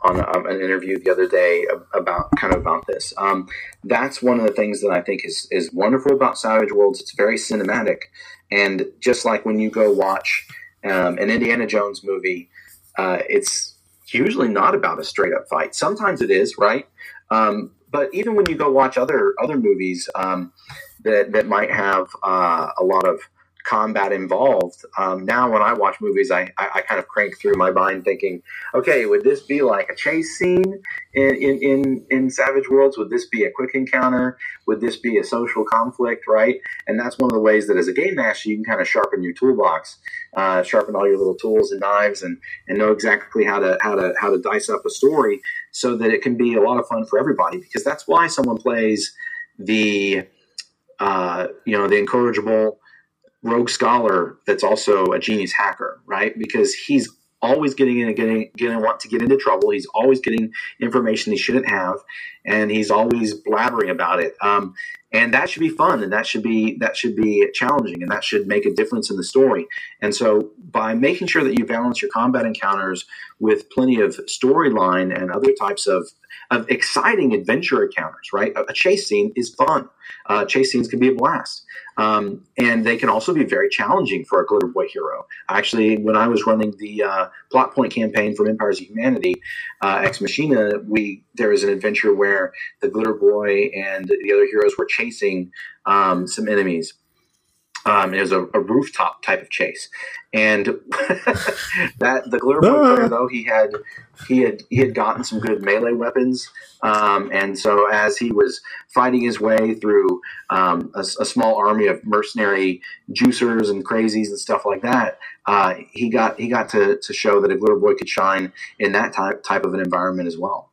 on um, an interview the other day about kind of about this. Um, that's one of the things that i think is is wonderful about savage worlds. It's very cinematic and just like when you go watch um, an indiana jones movie uh, it's usually not about a straight up fight. Sometimes it is, right? Um, but even when you go watch other other movies um, that that might have uh, a lot of combat involved. Um, now, when I watch movies, I, I, I, kind of crank through my mind thinking, okay, would this be like a chase scene in, in, in, in Savage Worlds? Would this be a quick encounter? Would this be a social conflict, right? And that's one of the ways that as a game master, you can kind of sharpen your toolbox, uh, sharpen all your little tools and knives and, and know exactly how to, how to, how to dice up a story so that it can be a lot of fun for everybody because that's why someone plays the, uh, you know, the incorrigible, rogue scholar that's also a genius hacker, right? Because he's always getting in and getting getting want to get into trouble. He's always getting information he shouldn't have, and he's always blabbering about it. Um, and that should be fun, and that should be that should be challenging, and that should make a difference in the story. And so, by making sure that you balance your combat encounters with plenty of storyline and other types of of exciting adventure encounters, right? A, chase scene is fun. Uh, chase scenes can be a blast. Um, and they can also be very challenging for a Glitter Boy hero. Actually, when I was running the uh, plot point campaign from Empires of Humanity, uh, Ex Machina, we there was an adventure where the Glitter Boy and the other heroes were chasing um, some enemies. Um, it was a, a, rooftop type of chase, and that the glitter boy player though he had he had he had gotten some good melee weapons, um, and so as he was fighting his way through um, a, a, small army of mercenary juicers and crazies and stuff like that, uh, he got he got to, to show that a glitter boy could shine in that type type of an environment as well.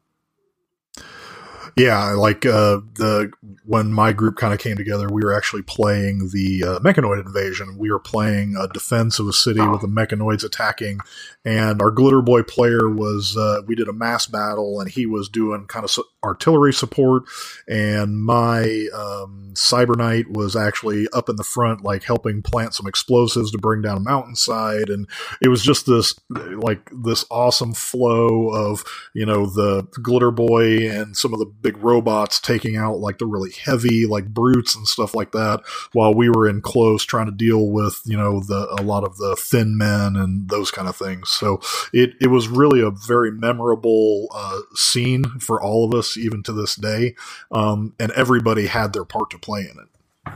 Yeah, like uh, the when my group kind of came together, we were actually playing the uh, mechanoid invasion. We were playing a defense of a city with the mechanoids attacking, and our glitter boy player was uh, we did a mass battle, and he was doing kind of artillery support, and my um, cyber knight was actually up in the front, like helping plant some explosives to bring down a mountainside, and it was just this like this awesome flow of you know the glitter boy and some of the big robots taking out like the really heavy like brutes and stuff like that while we were in close trying to deal with you know the a lot of the thin men and those kind of things. So it it was really a very memorable uh, scene for all of us even to this day um, and everybody had their part to play in it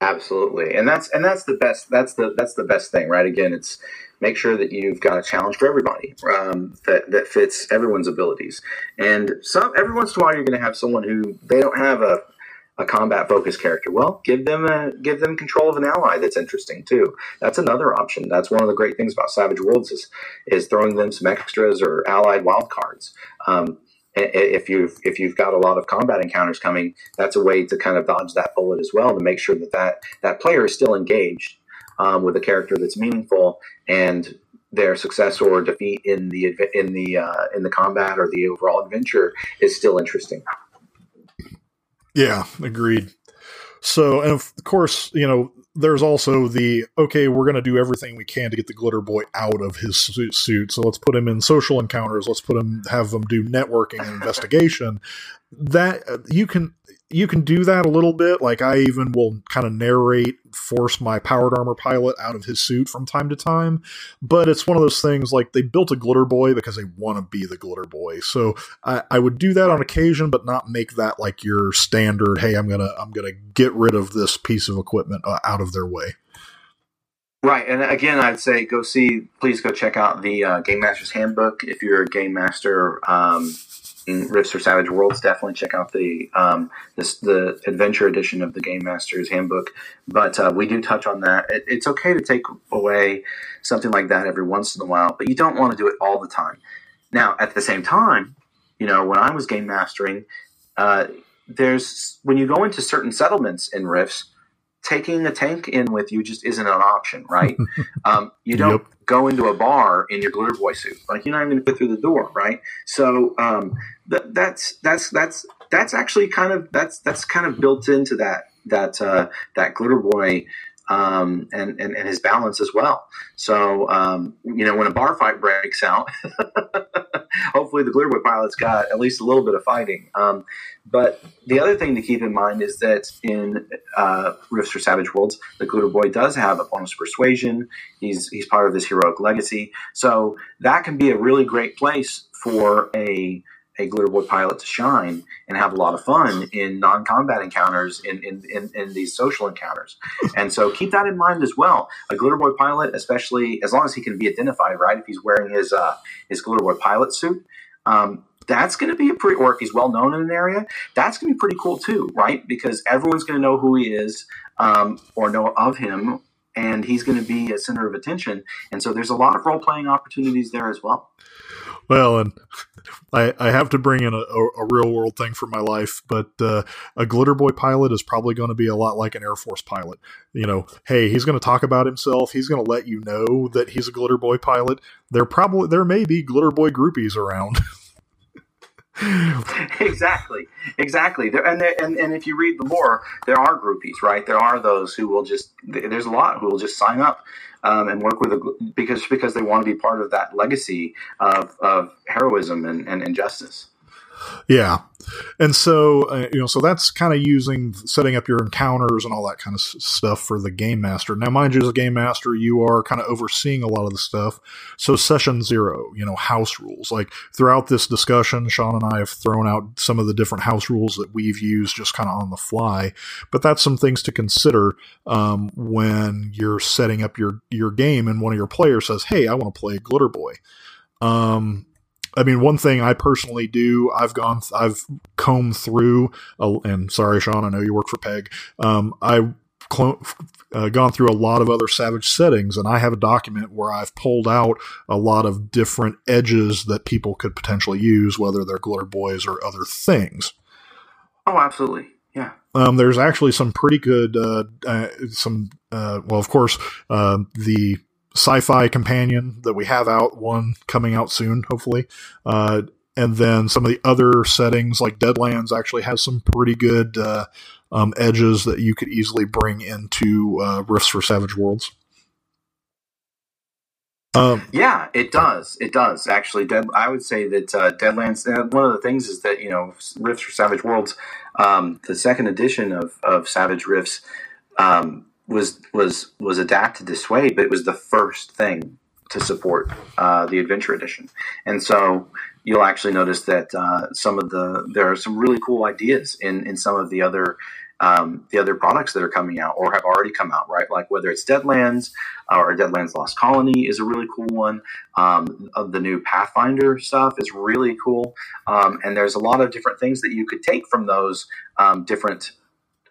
absolutely and that's and that's the best that's the that's the best thing right again it's make sure that you've got a challenge for everybody um, that, that fits everyone's abilities. And some every once in a while, you're going to have someone who they don't have a, a combat focused character. Well, give them a, give them control of an ally that's interesting too. That's another option. That's one of the great things about Savage Worlds is is throwing them some extras or allied wild cards. Um, if you've if you've got a lot of combat encounters coming, that's a way to kind of dodge that bullet as well to make sure that that, that player is still engaged um, with a character that's meaningful and their success or defeat in the in the uh, in the combat or the overall adventure is still interesting. Yeah, agreed. So, and of course, you know, there's also the okay, we're going to do everything we can to get the glitter boy out of his suit. So let's put him in social encounters. Let's put him have him do networking and investigation. That you can you can do that a little bit. Like I even will kind of narrate, force my powered armor pilot out of his suit from time to time. But it's one of those things like they built a glitter boy because they want to be the glitter boy. So I, I, would do that on occasion, but not make that like your standard. Hey, I'm gonna I'm gonna get rid of this piece of equipment uh, out of their way. Right, and again, I'd say go see. Please go check out the uh, Game Master's Handbook if you're a game master. Um, Rifts for Savage Worlds, definitely check out the um, this, the Adventure Edition of the Game Master's Handbook. But uh, we do touch on that. It, it's okay to take away something like that every once in a while, but you don't want to do it all the time. Now, at the same time, you know, when I was game mastering, uh, there's when you go into certain settlements in Rifts, taking a tank in with you just isn't an option, right? um, you don't yep. go into a bar in your glitter boy suit, like you're not even going to fit through the door, right? So um, th- that's that's that's that's actually kind of that's that's kind of built into that that uh, that glitter boy um, and, and, and his balance as well. So, um, you know, when a bar fight breaks out, hopefully the Glitterboy pilot's got at least a little bit of fighting. Um, but the other thing to keep in mind is that in uh, for Savage Worlds, the Glitterboy does have a bonus persuasion. He's he's part of this heroic legacy, so that can be a really great place for a a glitter boy pilot to shine and have a lot of fun in non-combat encounters in, in, in, in, these social encounters. And so keep that in mind as well. A glitter boy pilot especially as long as he can be identified right? If he's wearing his uh, his glitter boy pilot suit um, that's going to be a pretty or if he's well known in an area that's going to be pretty cool too right? Because everyone's going to know who he is um, or know of him and he's going to be a center of attention. And so there's a lot of role-playing opportunities there as well well, and I, I have to bring in a, a, real world thing for my life, but uh, a glitter boy pilot is probably going to be a lot like an Air Force pilot. You know, hey, he's going to talk about himself. He's going to let you know that he's a glitter boy pilot. There probably there may be glitter boy groupies around. exactly, exactly. There, and, and and if you read the lore, there are groupies, right? There are those who will just. There's a lot who will just sign up um, and work with a, because because they want to be part of that legacy of, of heroism and, and injustice. Yeah, and so uh, you know, so that's kind of using setting up your encounters and all that kind of stuff for the game master. Now, mind you, as a game master, you are kind of overseeing a lot of the stuff. So, session zero, you know, house rules. Like throughout this discussion, Sean and I have thrown out some of the different house rules that we've used just kind of on the fly. But that's some things to consider um, when you're setting up your your game, and one of your players says, "Hey, I want to play Glitter Boy." Um, I mean, one thing I personally do, I've gone, I've combed through, uh, and sorry, Sean, I know you work for PEG. Um, I clone, uh, gone through a lot of other Savage settings, and I have a document where I've pulled out a lot of different edges that people could potentially use, whether they're glitter boys or other things. Oh, absolutely, yeah. Um, there's actually some pretty good, uh, uh some, uh, well, of course, uh, the sci-fi companion that we have out, one coming out soon, hopefully. Uh, and then some of the other settings like Deadlands actually has some pretty good uh, um, edges that you could easily bring into uh, Rifts for Savage Worlds. Um, yeah, it does. It does actually. Dead, I would say that uh, Deadlands. Uh, one of the things is that you know Rifts for Savage Worlds, um, the second edition of of Savage Rifts, um, was was was adapted this way, but it was the first thing to support uh, the Adventure Edition, and so you'll actually notice that uh, some of the there are some really cool ideas in in some of the other. Um, the other products that are coming out or have already come out, right? Like whether it's Deadlands uh, or Deadlands Lost Colony is a really cool one. Um, the new Pathfinder stuff is really cool. Um, and there's a lot of different things that you could take from those um, different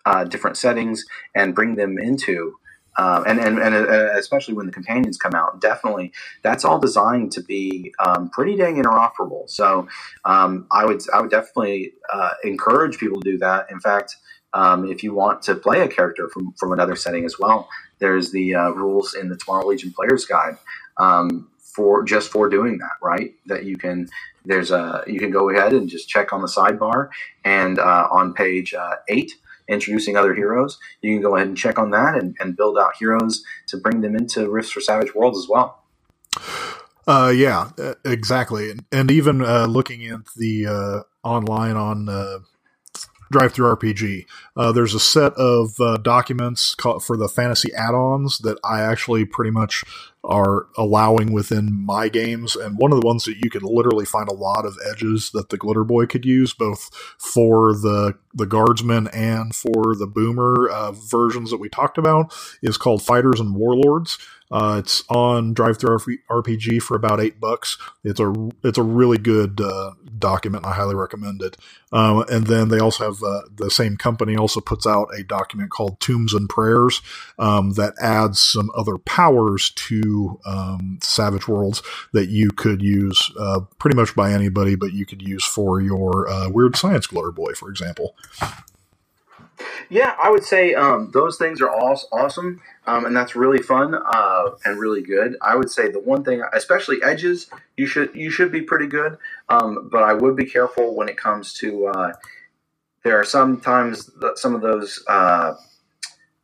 uh, different settings and bring them into. Um, and, and, and uh, especially when the companions come out, definitely that's all designed to be um, pretty dang interoperable. So um, I would I would definitely uh, encourage people to do that. In fact, um, if you want to play a character from, from another setting as well, there's the uh, rules in the Tomorrow Legion Players Guide um, for just for doing that. Right, that you can there's a you can go ahead and just check on the sidebar and uh, on page uh, eight introducing other heroes, you can go ahead and check on that and, and build out heroes to bring them into Rifts for Savage Worlds as well. Uh, yeah, exactly. And, and even uh, looking at the uh, online on uh, DriveThruRPG. Uh, there's a set of uh, documents for the fantasy add-ons that I actually pretty much are allowing within my games, and one of the ones that you can literally find a lot of edges that the Glitter Boy could use, both for the the Guardsman and for the Boomer uh, versions that we talked about, is called Fighters and Warlords. Uh, it's on Drive Through DriveThruRPG for about eight bucks. It's a it's a really good uh, document. I highly recommend it. Um, and then they also have uh, the same company also puts out a document called Tombs and Prayers um, that adds some other powers to um, Savage Worlds that you could use uh, pretty much by anybody, but you could use for your uh, Weird Science Glitter Boy, for example. Yeah, I would say um, those things are all awesome, um, and that's really fun uh, and really good. I would say the one thing, especially edges, you should you should be pretty good, um, but I would be careful when it comes to. Uh, there are sometimes some of those uh,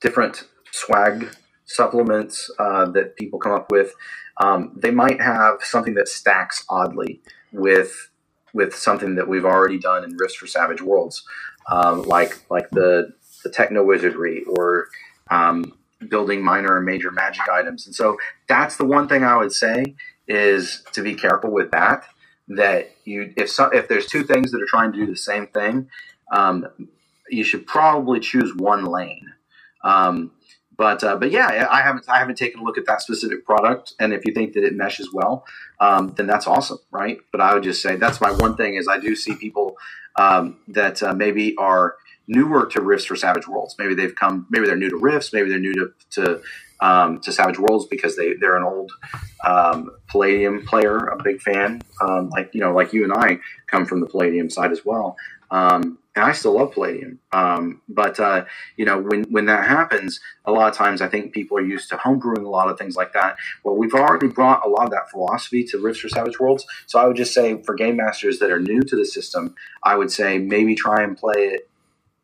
different swag supplements uh, that people come up with. Um, they might have something that stacks oddly with with something that we've already done in Rifts for Savage Worlds um, like like the the techno wizardry or um, building minor and major magic items. And so that's the one thing I would say is to be careful with that. That you if so, if there's two things that are trying to do the same thing, um, you should probably choose one lane. But uh, but yeah, I haven't I haven't taken a look at that specific product, and if you think that it meshes well, um, then that's awesome, right? But I would just say that's my one thing is I do see people um, that uh, maybe are newer to Rifts for Savage Worlds. Maybe they've come, maybe they're new to Rifts, maybe they're new to to, um, to Savage Worlds because they they're an old um, Palladium player, a big fan, um, like you know, like you and I come from the Palladium side as well. Um, and I still love Palladium. Um, but uh, you know, when when that happens, a lot of times I think people are used to homebrewing a lot of things like that. Well, we've already brought a lot of that philosophy to Rifts for Savage Worlds. So I would just say for game masters that are new to the system, I would say maybe try and play it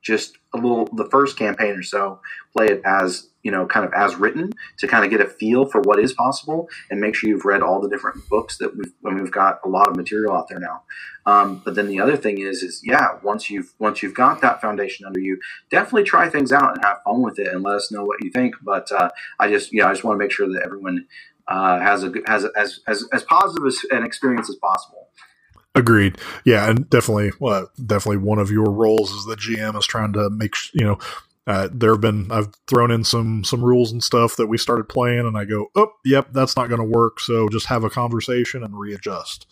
just a little the first campaign or so, play it as you know, kind of as written to kind of get a feel for what is possible and make sure you've read all the different books that we've, when we've got a lot of material out there now. Um, but then the other thing is, is yeah, once you've, once you've got that foundation under you, definitely try things out and have fun with it and let us know what you think. But, uh, I just, yeah, I just want to make sure that everyone, uh, has a, has as, as, as positive as an experience as possible. Agreed. Yeah, and definitely, well, definitely one of your roles as the GM is trying to make you know uh, there have been I've thrown in some some rules and stuff that we started playing, and I go, oh, yep, that's not going to work. So just have a conversation and readjust.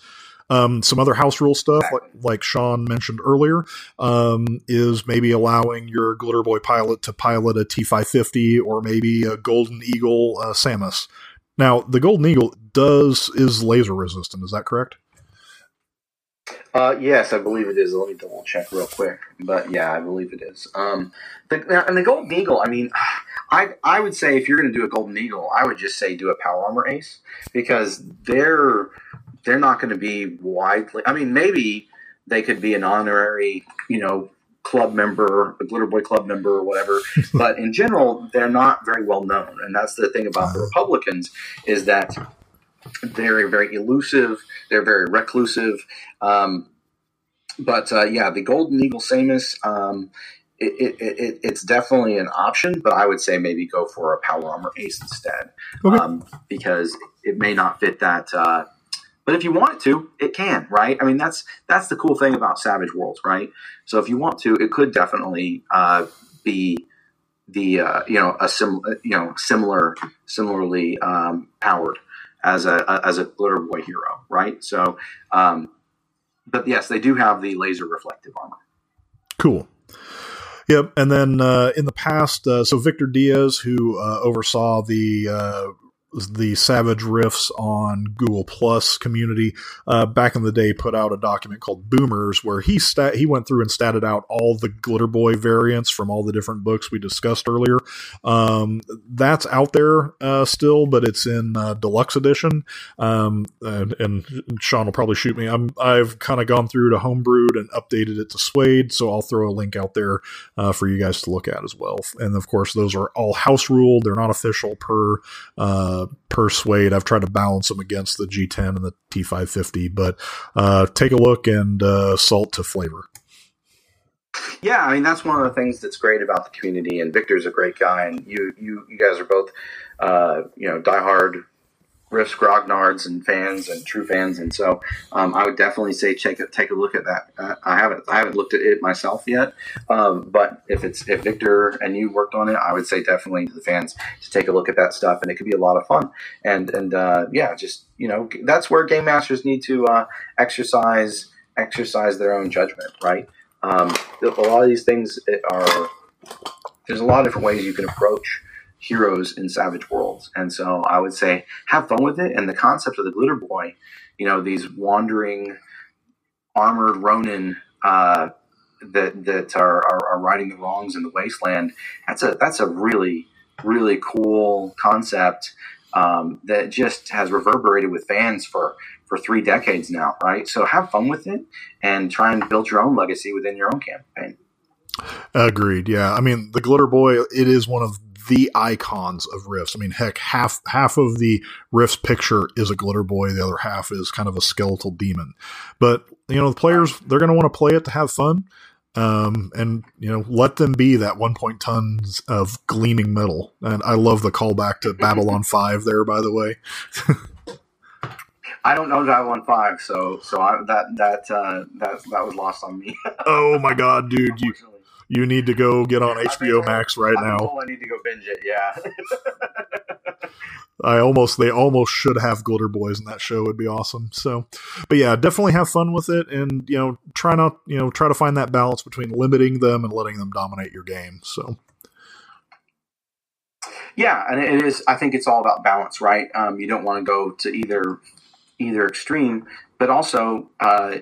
Um, some other house rule stuff, like, like Sean mentioned earlier, um, is maybe allowing your Glitter Boy pilot to pilot a T five fifty or maybe a Golden Eagle uh, SAMAS. Now, the Golden Eagle does is laser resistant. Is that correct? Uh, yes, I believe it is. Let me double check real quick. But yeah, I believe it is. Um, the, and the Golden Eagle, I mean, I I would say if you're going to do a Golden Eagle, I would just say do a Power Armor Ace because they're they're not going to be widely. I mean, maybe they could be an honorary, you know, club member, a Glitter Boy club member, or whatever. but in general, they're not very well known, and that's the thing about the Republicans is that they're very elusive. They're very reclusive. Um, but uh, yeah, the Golden Eagle SAMAS, um, it, it, it, it's definitely an option, but I would say maybe go for a Power Armor Ace instead okay. um, because it may not fit that. Uh, but if you want it to, it can, right? I mean, that's that's the cool thing about Savage Worlds, right? So if you want to, it could definitely uh, be the uh, you know a sim you know similar similarly um, powered as a, as a glitter boy hero, right? So, um, but yes, they do have the laser reflective armor. Cool. Yep, and then uh, in the past, uh, so Victor Diaz, who uh, oversaw the uh, the Savage Rifts on Google Plus community uh, back in the day put out a document called Boomers where he stat he went through and statted out all the Glitter Boy variants from all the different books we discussed earlier. Um, that's out there uh, still, but it's in uh, deluxe edition. Um, and, and, Sean will probably shoot me. I'm I've kind of gone through to homebrewed and updated it to SWADE, so I'll throw a link out there uh, for you guys to look at as well. And of course, those are all house ruled; they're not official per per SWADE. I've tried to balance them against the G10 and the T550, but uh, take a look and uh, salt to flavor. Yeah, I mean that's one of the things that's great about the community, and Victor's a great guy, and you you you guys are both uh, you know diehard Rifts Grognards and fans and true fans, and so um, I would definitely say check it, take a look at that. Uh, I haven't I haven't looked at it myself yet, um, but if it's if Victor and you worked on it, I would say definitely to the fans to take a look at that stuff, and it could be a lot of fun. And and uh, yeah, just you know that's where game masters need to uh, exercise exercise their own judgment, right? Um, a lot of these things are there's a lot of different ways you can approach heroes in Savage Worlds. And so I would say have fun with it. And the concept of the Glitter Boy, you know, these wandering armored Ronin uh, that that are, are, are the wrongs in the wasteland. That's a that's a really really cool concept um, that just has reverberated with fans for for three decades now, right? So have fun with it and try and build your own legacy within your own campaign. Agreed. Yeah, I mean the Glitter Boy. It is one of the icons of Rifts. I mean, heck, half half of the Rifts picture is a glitter boy, the other half is kind of a skeletal demon. But you know, the players they're going to want to play it to have fun, um, and you know, let them be that one point tons of gleaming metal. And I love the callback to Babylon Five there, by the way. I don't know Babylon Five, so so I, that that uh, that that was lost on me. oh my god, dude! You you need to go get on HBO Max right now. I need to go binge it. Yeah. I almost they almost should have glitter boys in that show. Would be awesome. So, but yeah, definitely have fun with it, and you know, try not you know try to find that balance between limiting them and letting them dominate your game. So. Yeah, and it is. I think it's all about balance, right? Um, you don't want to go to either either extreme, but also uh,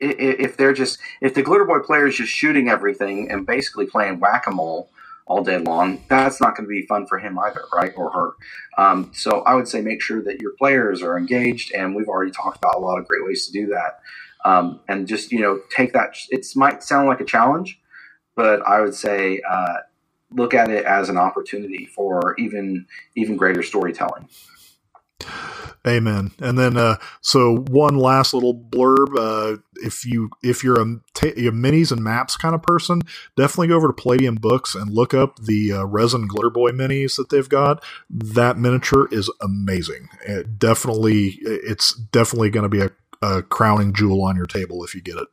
if they're just if the glitter boy player is just shooting everything and basically playing whack a mole all day long, that's not going to be fun for him either, right, or her. Um, so I would say make sure that your players are engaged, and we've already talked about a lot of great ways to do that. Um, and just you know take that. It might sound like a challenge, but I would say uh, look at it as an opportunity for even even greater storytelling. Amen. And then, uh, so one last little blurb. Uh, if you if you're a, minis and maps kind of person, definitely go over to Palladium Books and look up the uh, resin glitter boy minis that they've got. That miniature is amazing. It definitely, it's definitely going to be a, a crowning jewel on your table if you get it.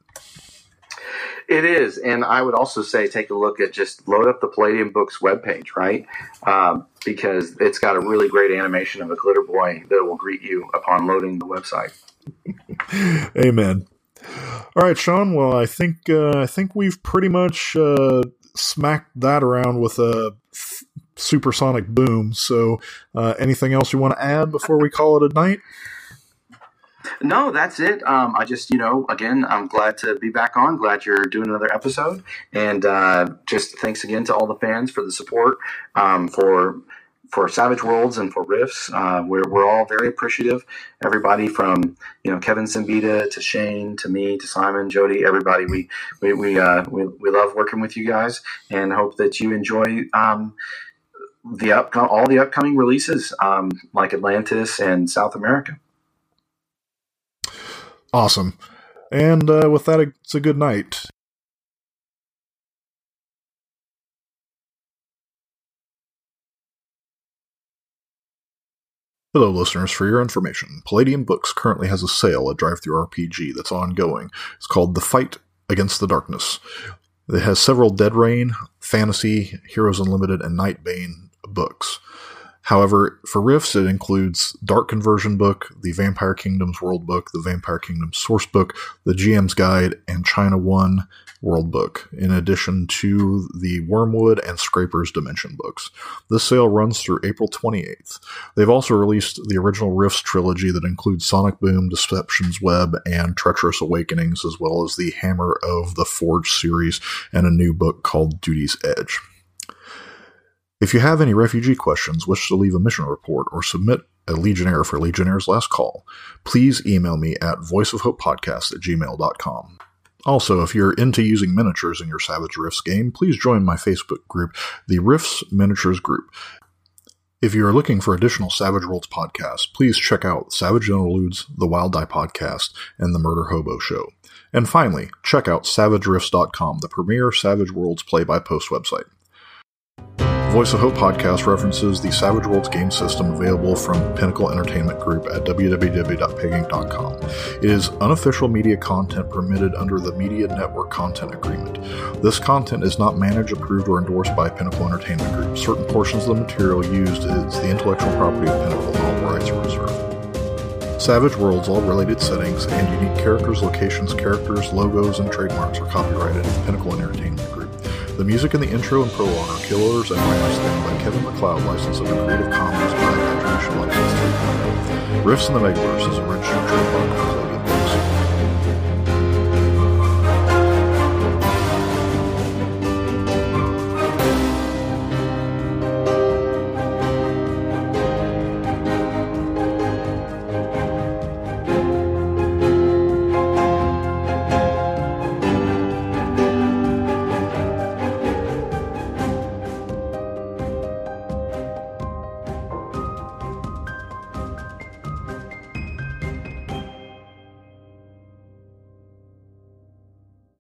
It is, and I would also say take a look at just load up the Palladium Books webpage, right? Um, because it's got a really great animation of a glitter boy that will greet you upon loading the website. Amen. All right, Sean. Well, I think uh, I think we've pretty much uh, smacked that around with a supersonic boom. So, uh, anything else you want to add before we call it a night? No, that's it. Um, I just, you know, again, I'm glad to be back on. Glad you're doing another episode, and uh, just thanks again to all the fans for the support, um, for for Savage Worlds and for Rifts. Uh, we're we're all very appreciative. Everybody from you know Kevin Siembieda to Shane to me to Simon, Jody, everybody. We we we uh, we, we love working with you guys, and hope that you enjoy. Um, the up, all the upcoming releases, um, like Atlantis and South America. Awesome. And uh, with that, it's a good night. Hello, listeners. For your information, Palladium Books currently has a sale at DriveThruRPG that's ongoing. It's called The Fight Against the Darkness. It has several Dead Reign, Fantasy, Heroes Unlimited, and Nightbane books. However, for Rifts, it includes Dark Conversion Book, the Vampire Kingdoms World Book, the Vampire Kingdoms Source Book, the GM's Guide, and China 1 World Book, in addition to the Wormwood and Skraypers Dimension books. This sale runs through April 28th. They've also released the original Rifts trilogy that includes Sonic Boom, Deception's Web, and Treacherous Awakenings, as well as the Hammer of the Forge series and a new book called Duty's Edge. If you have any refugee questions, wish to leave a mission report, or submit a Legionnaire for Legionnaire's Last Call, please email me at voiceofhopepodcast at gmail.com. Also, if you're into using miniatures in your Savage Rifts game, please join my Facebook group, the Rifts Miniatures Group. If you are looking for additional Savage Worlds podcasts, please check out Savage Interludes, The Wild Die Podcast, and The Murder Hobo Show. And finally, check out SavageRifts.com, the premier Savage Worlds play by post website. Voice of Hope podcast references the Savage Worlds game system available from Pinnacle Entertainment Group at www.peginc.com. It is unofficial media content permitted under the Media Network Content Agreement. This content is not managed, approved, or endorsed by Pinnacle Entertainment Group. Certain portions of the material used is the intellectual property of Pinnacle and all rights are reserved. Savage Worlds, all related settings, and unique characters, locations, characters, logos, and trademarks are copyrighted Pinnacle Entertainment Group. The music in the intro and prologue are Killers and Miners Thing by Kevin MacLeod, licensed under Creative Commons by Attribution License 3.0. Rifts in the Megaverse is registered trademark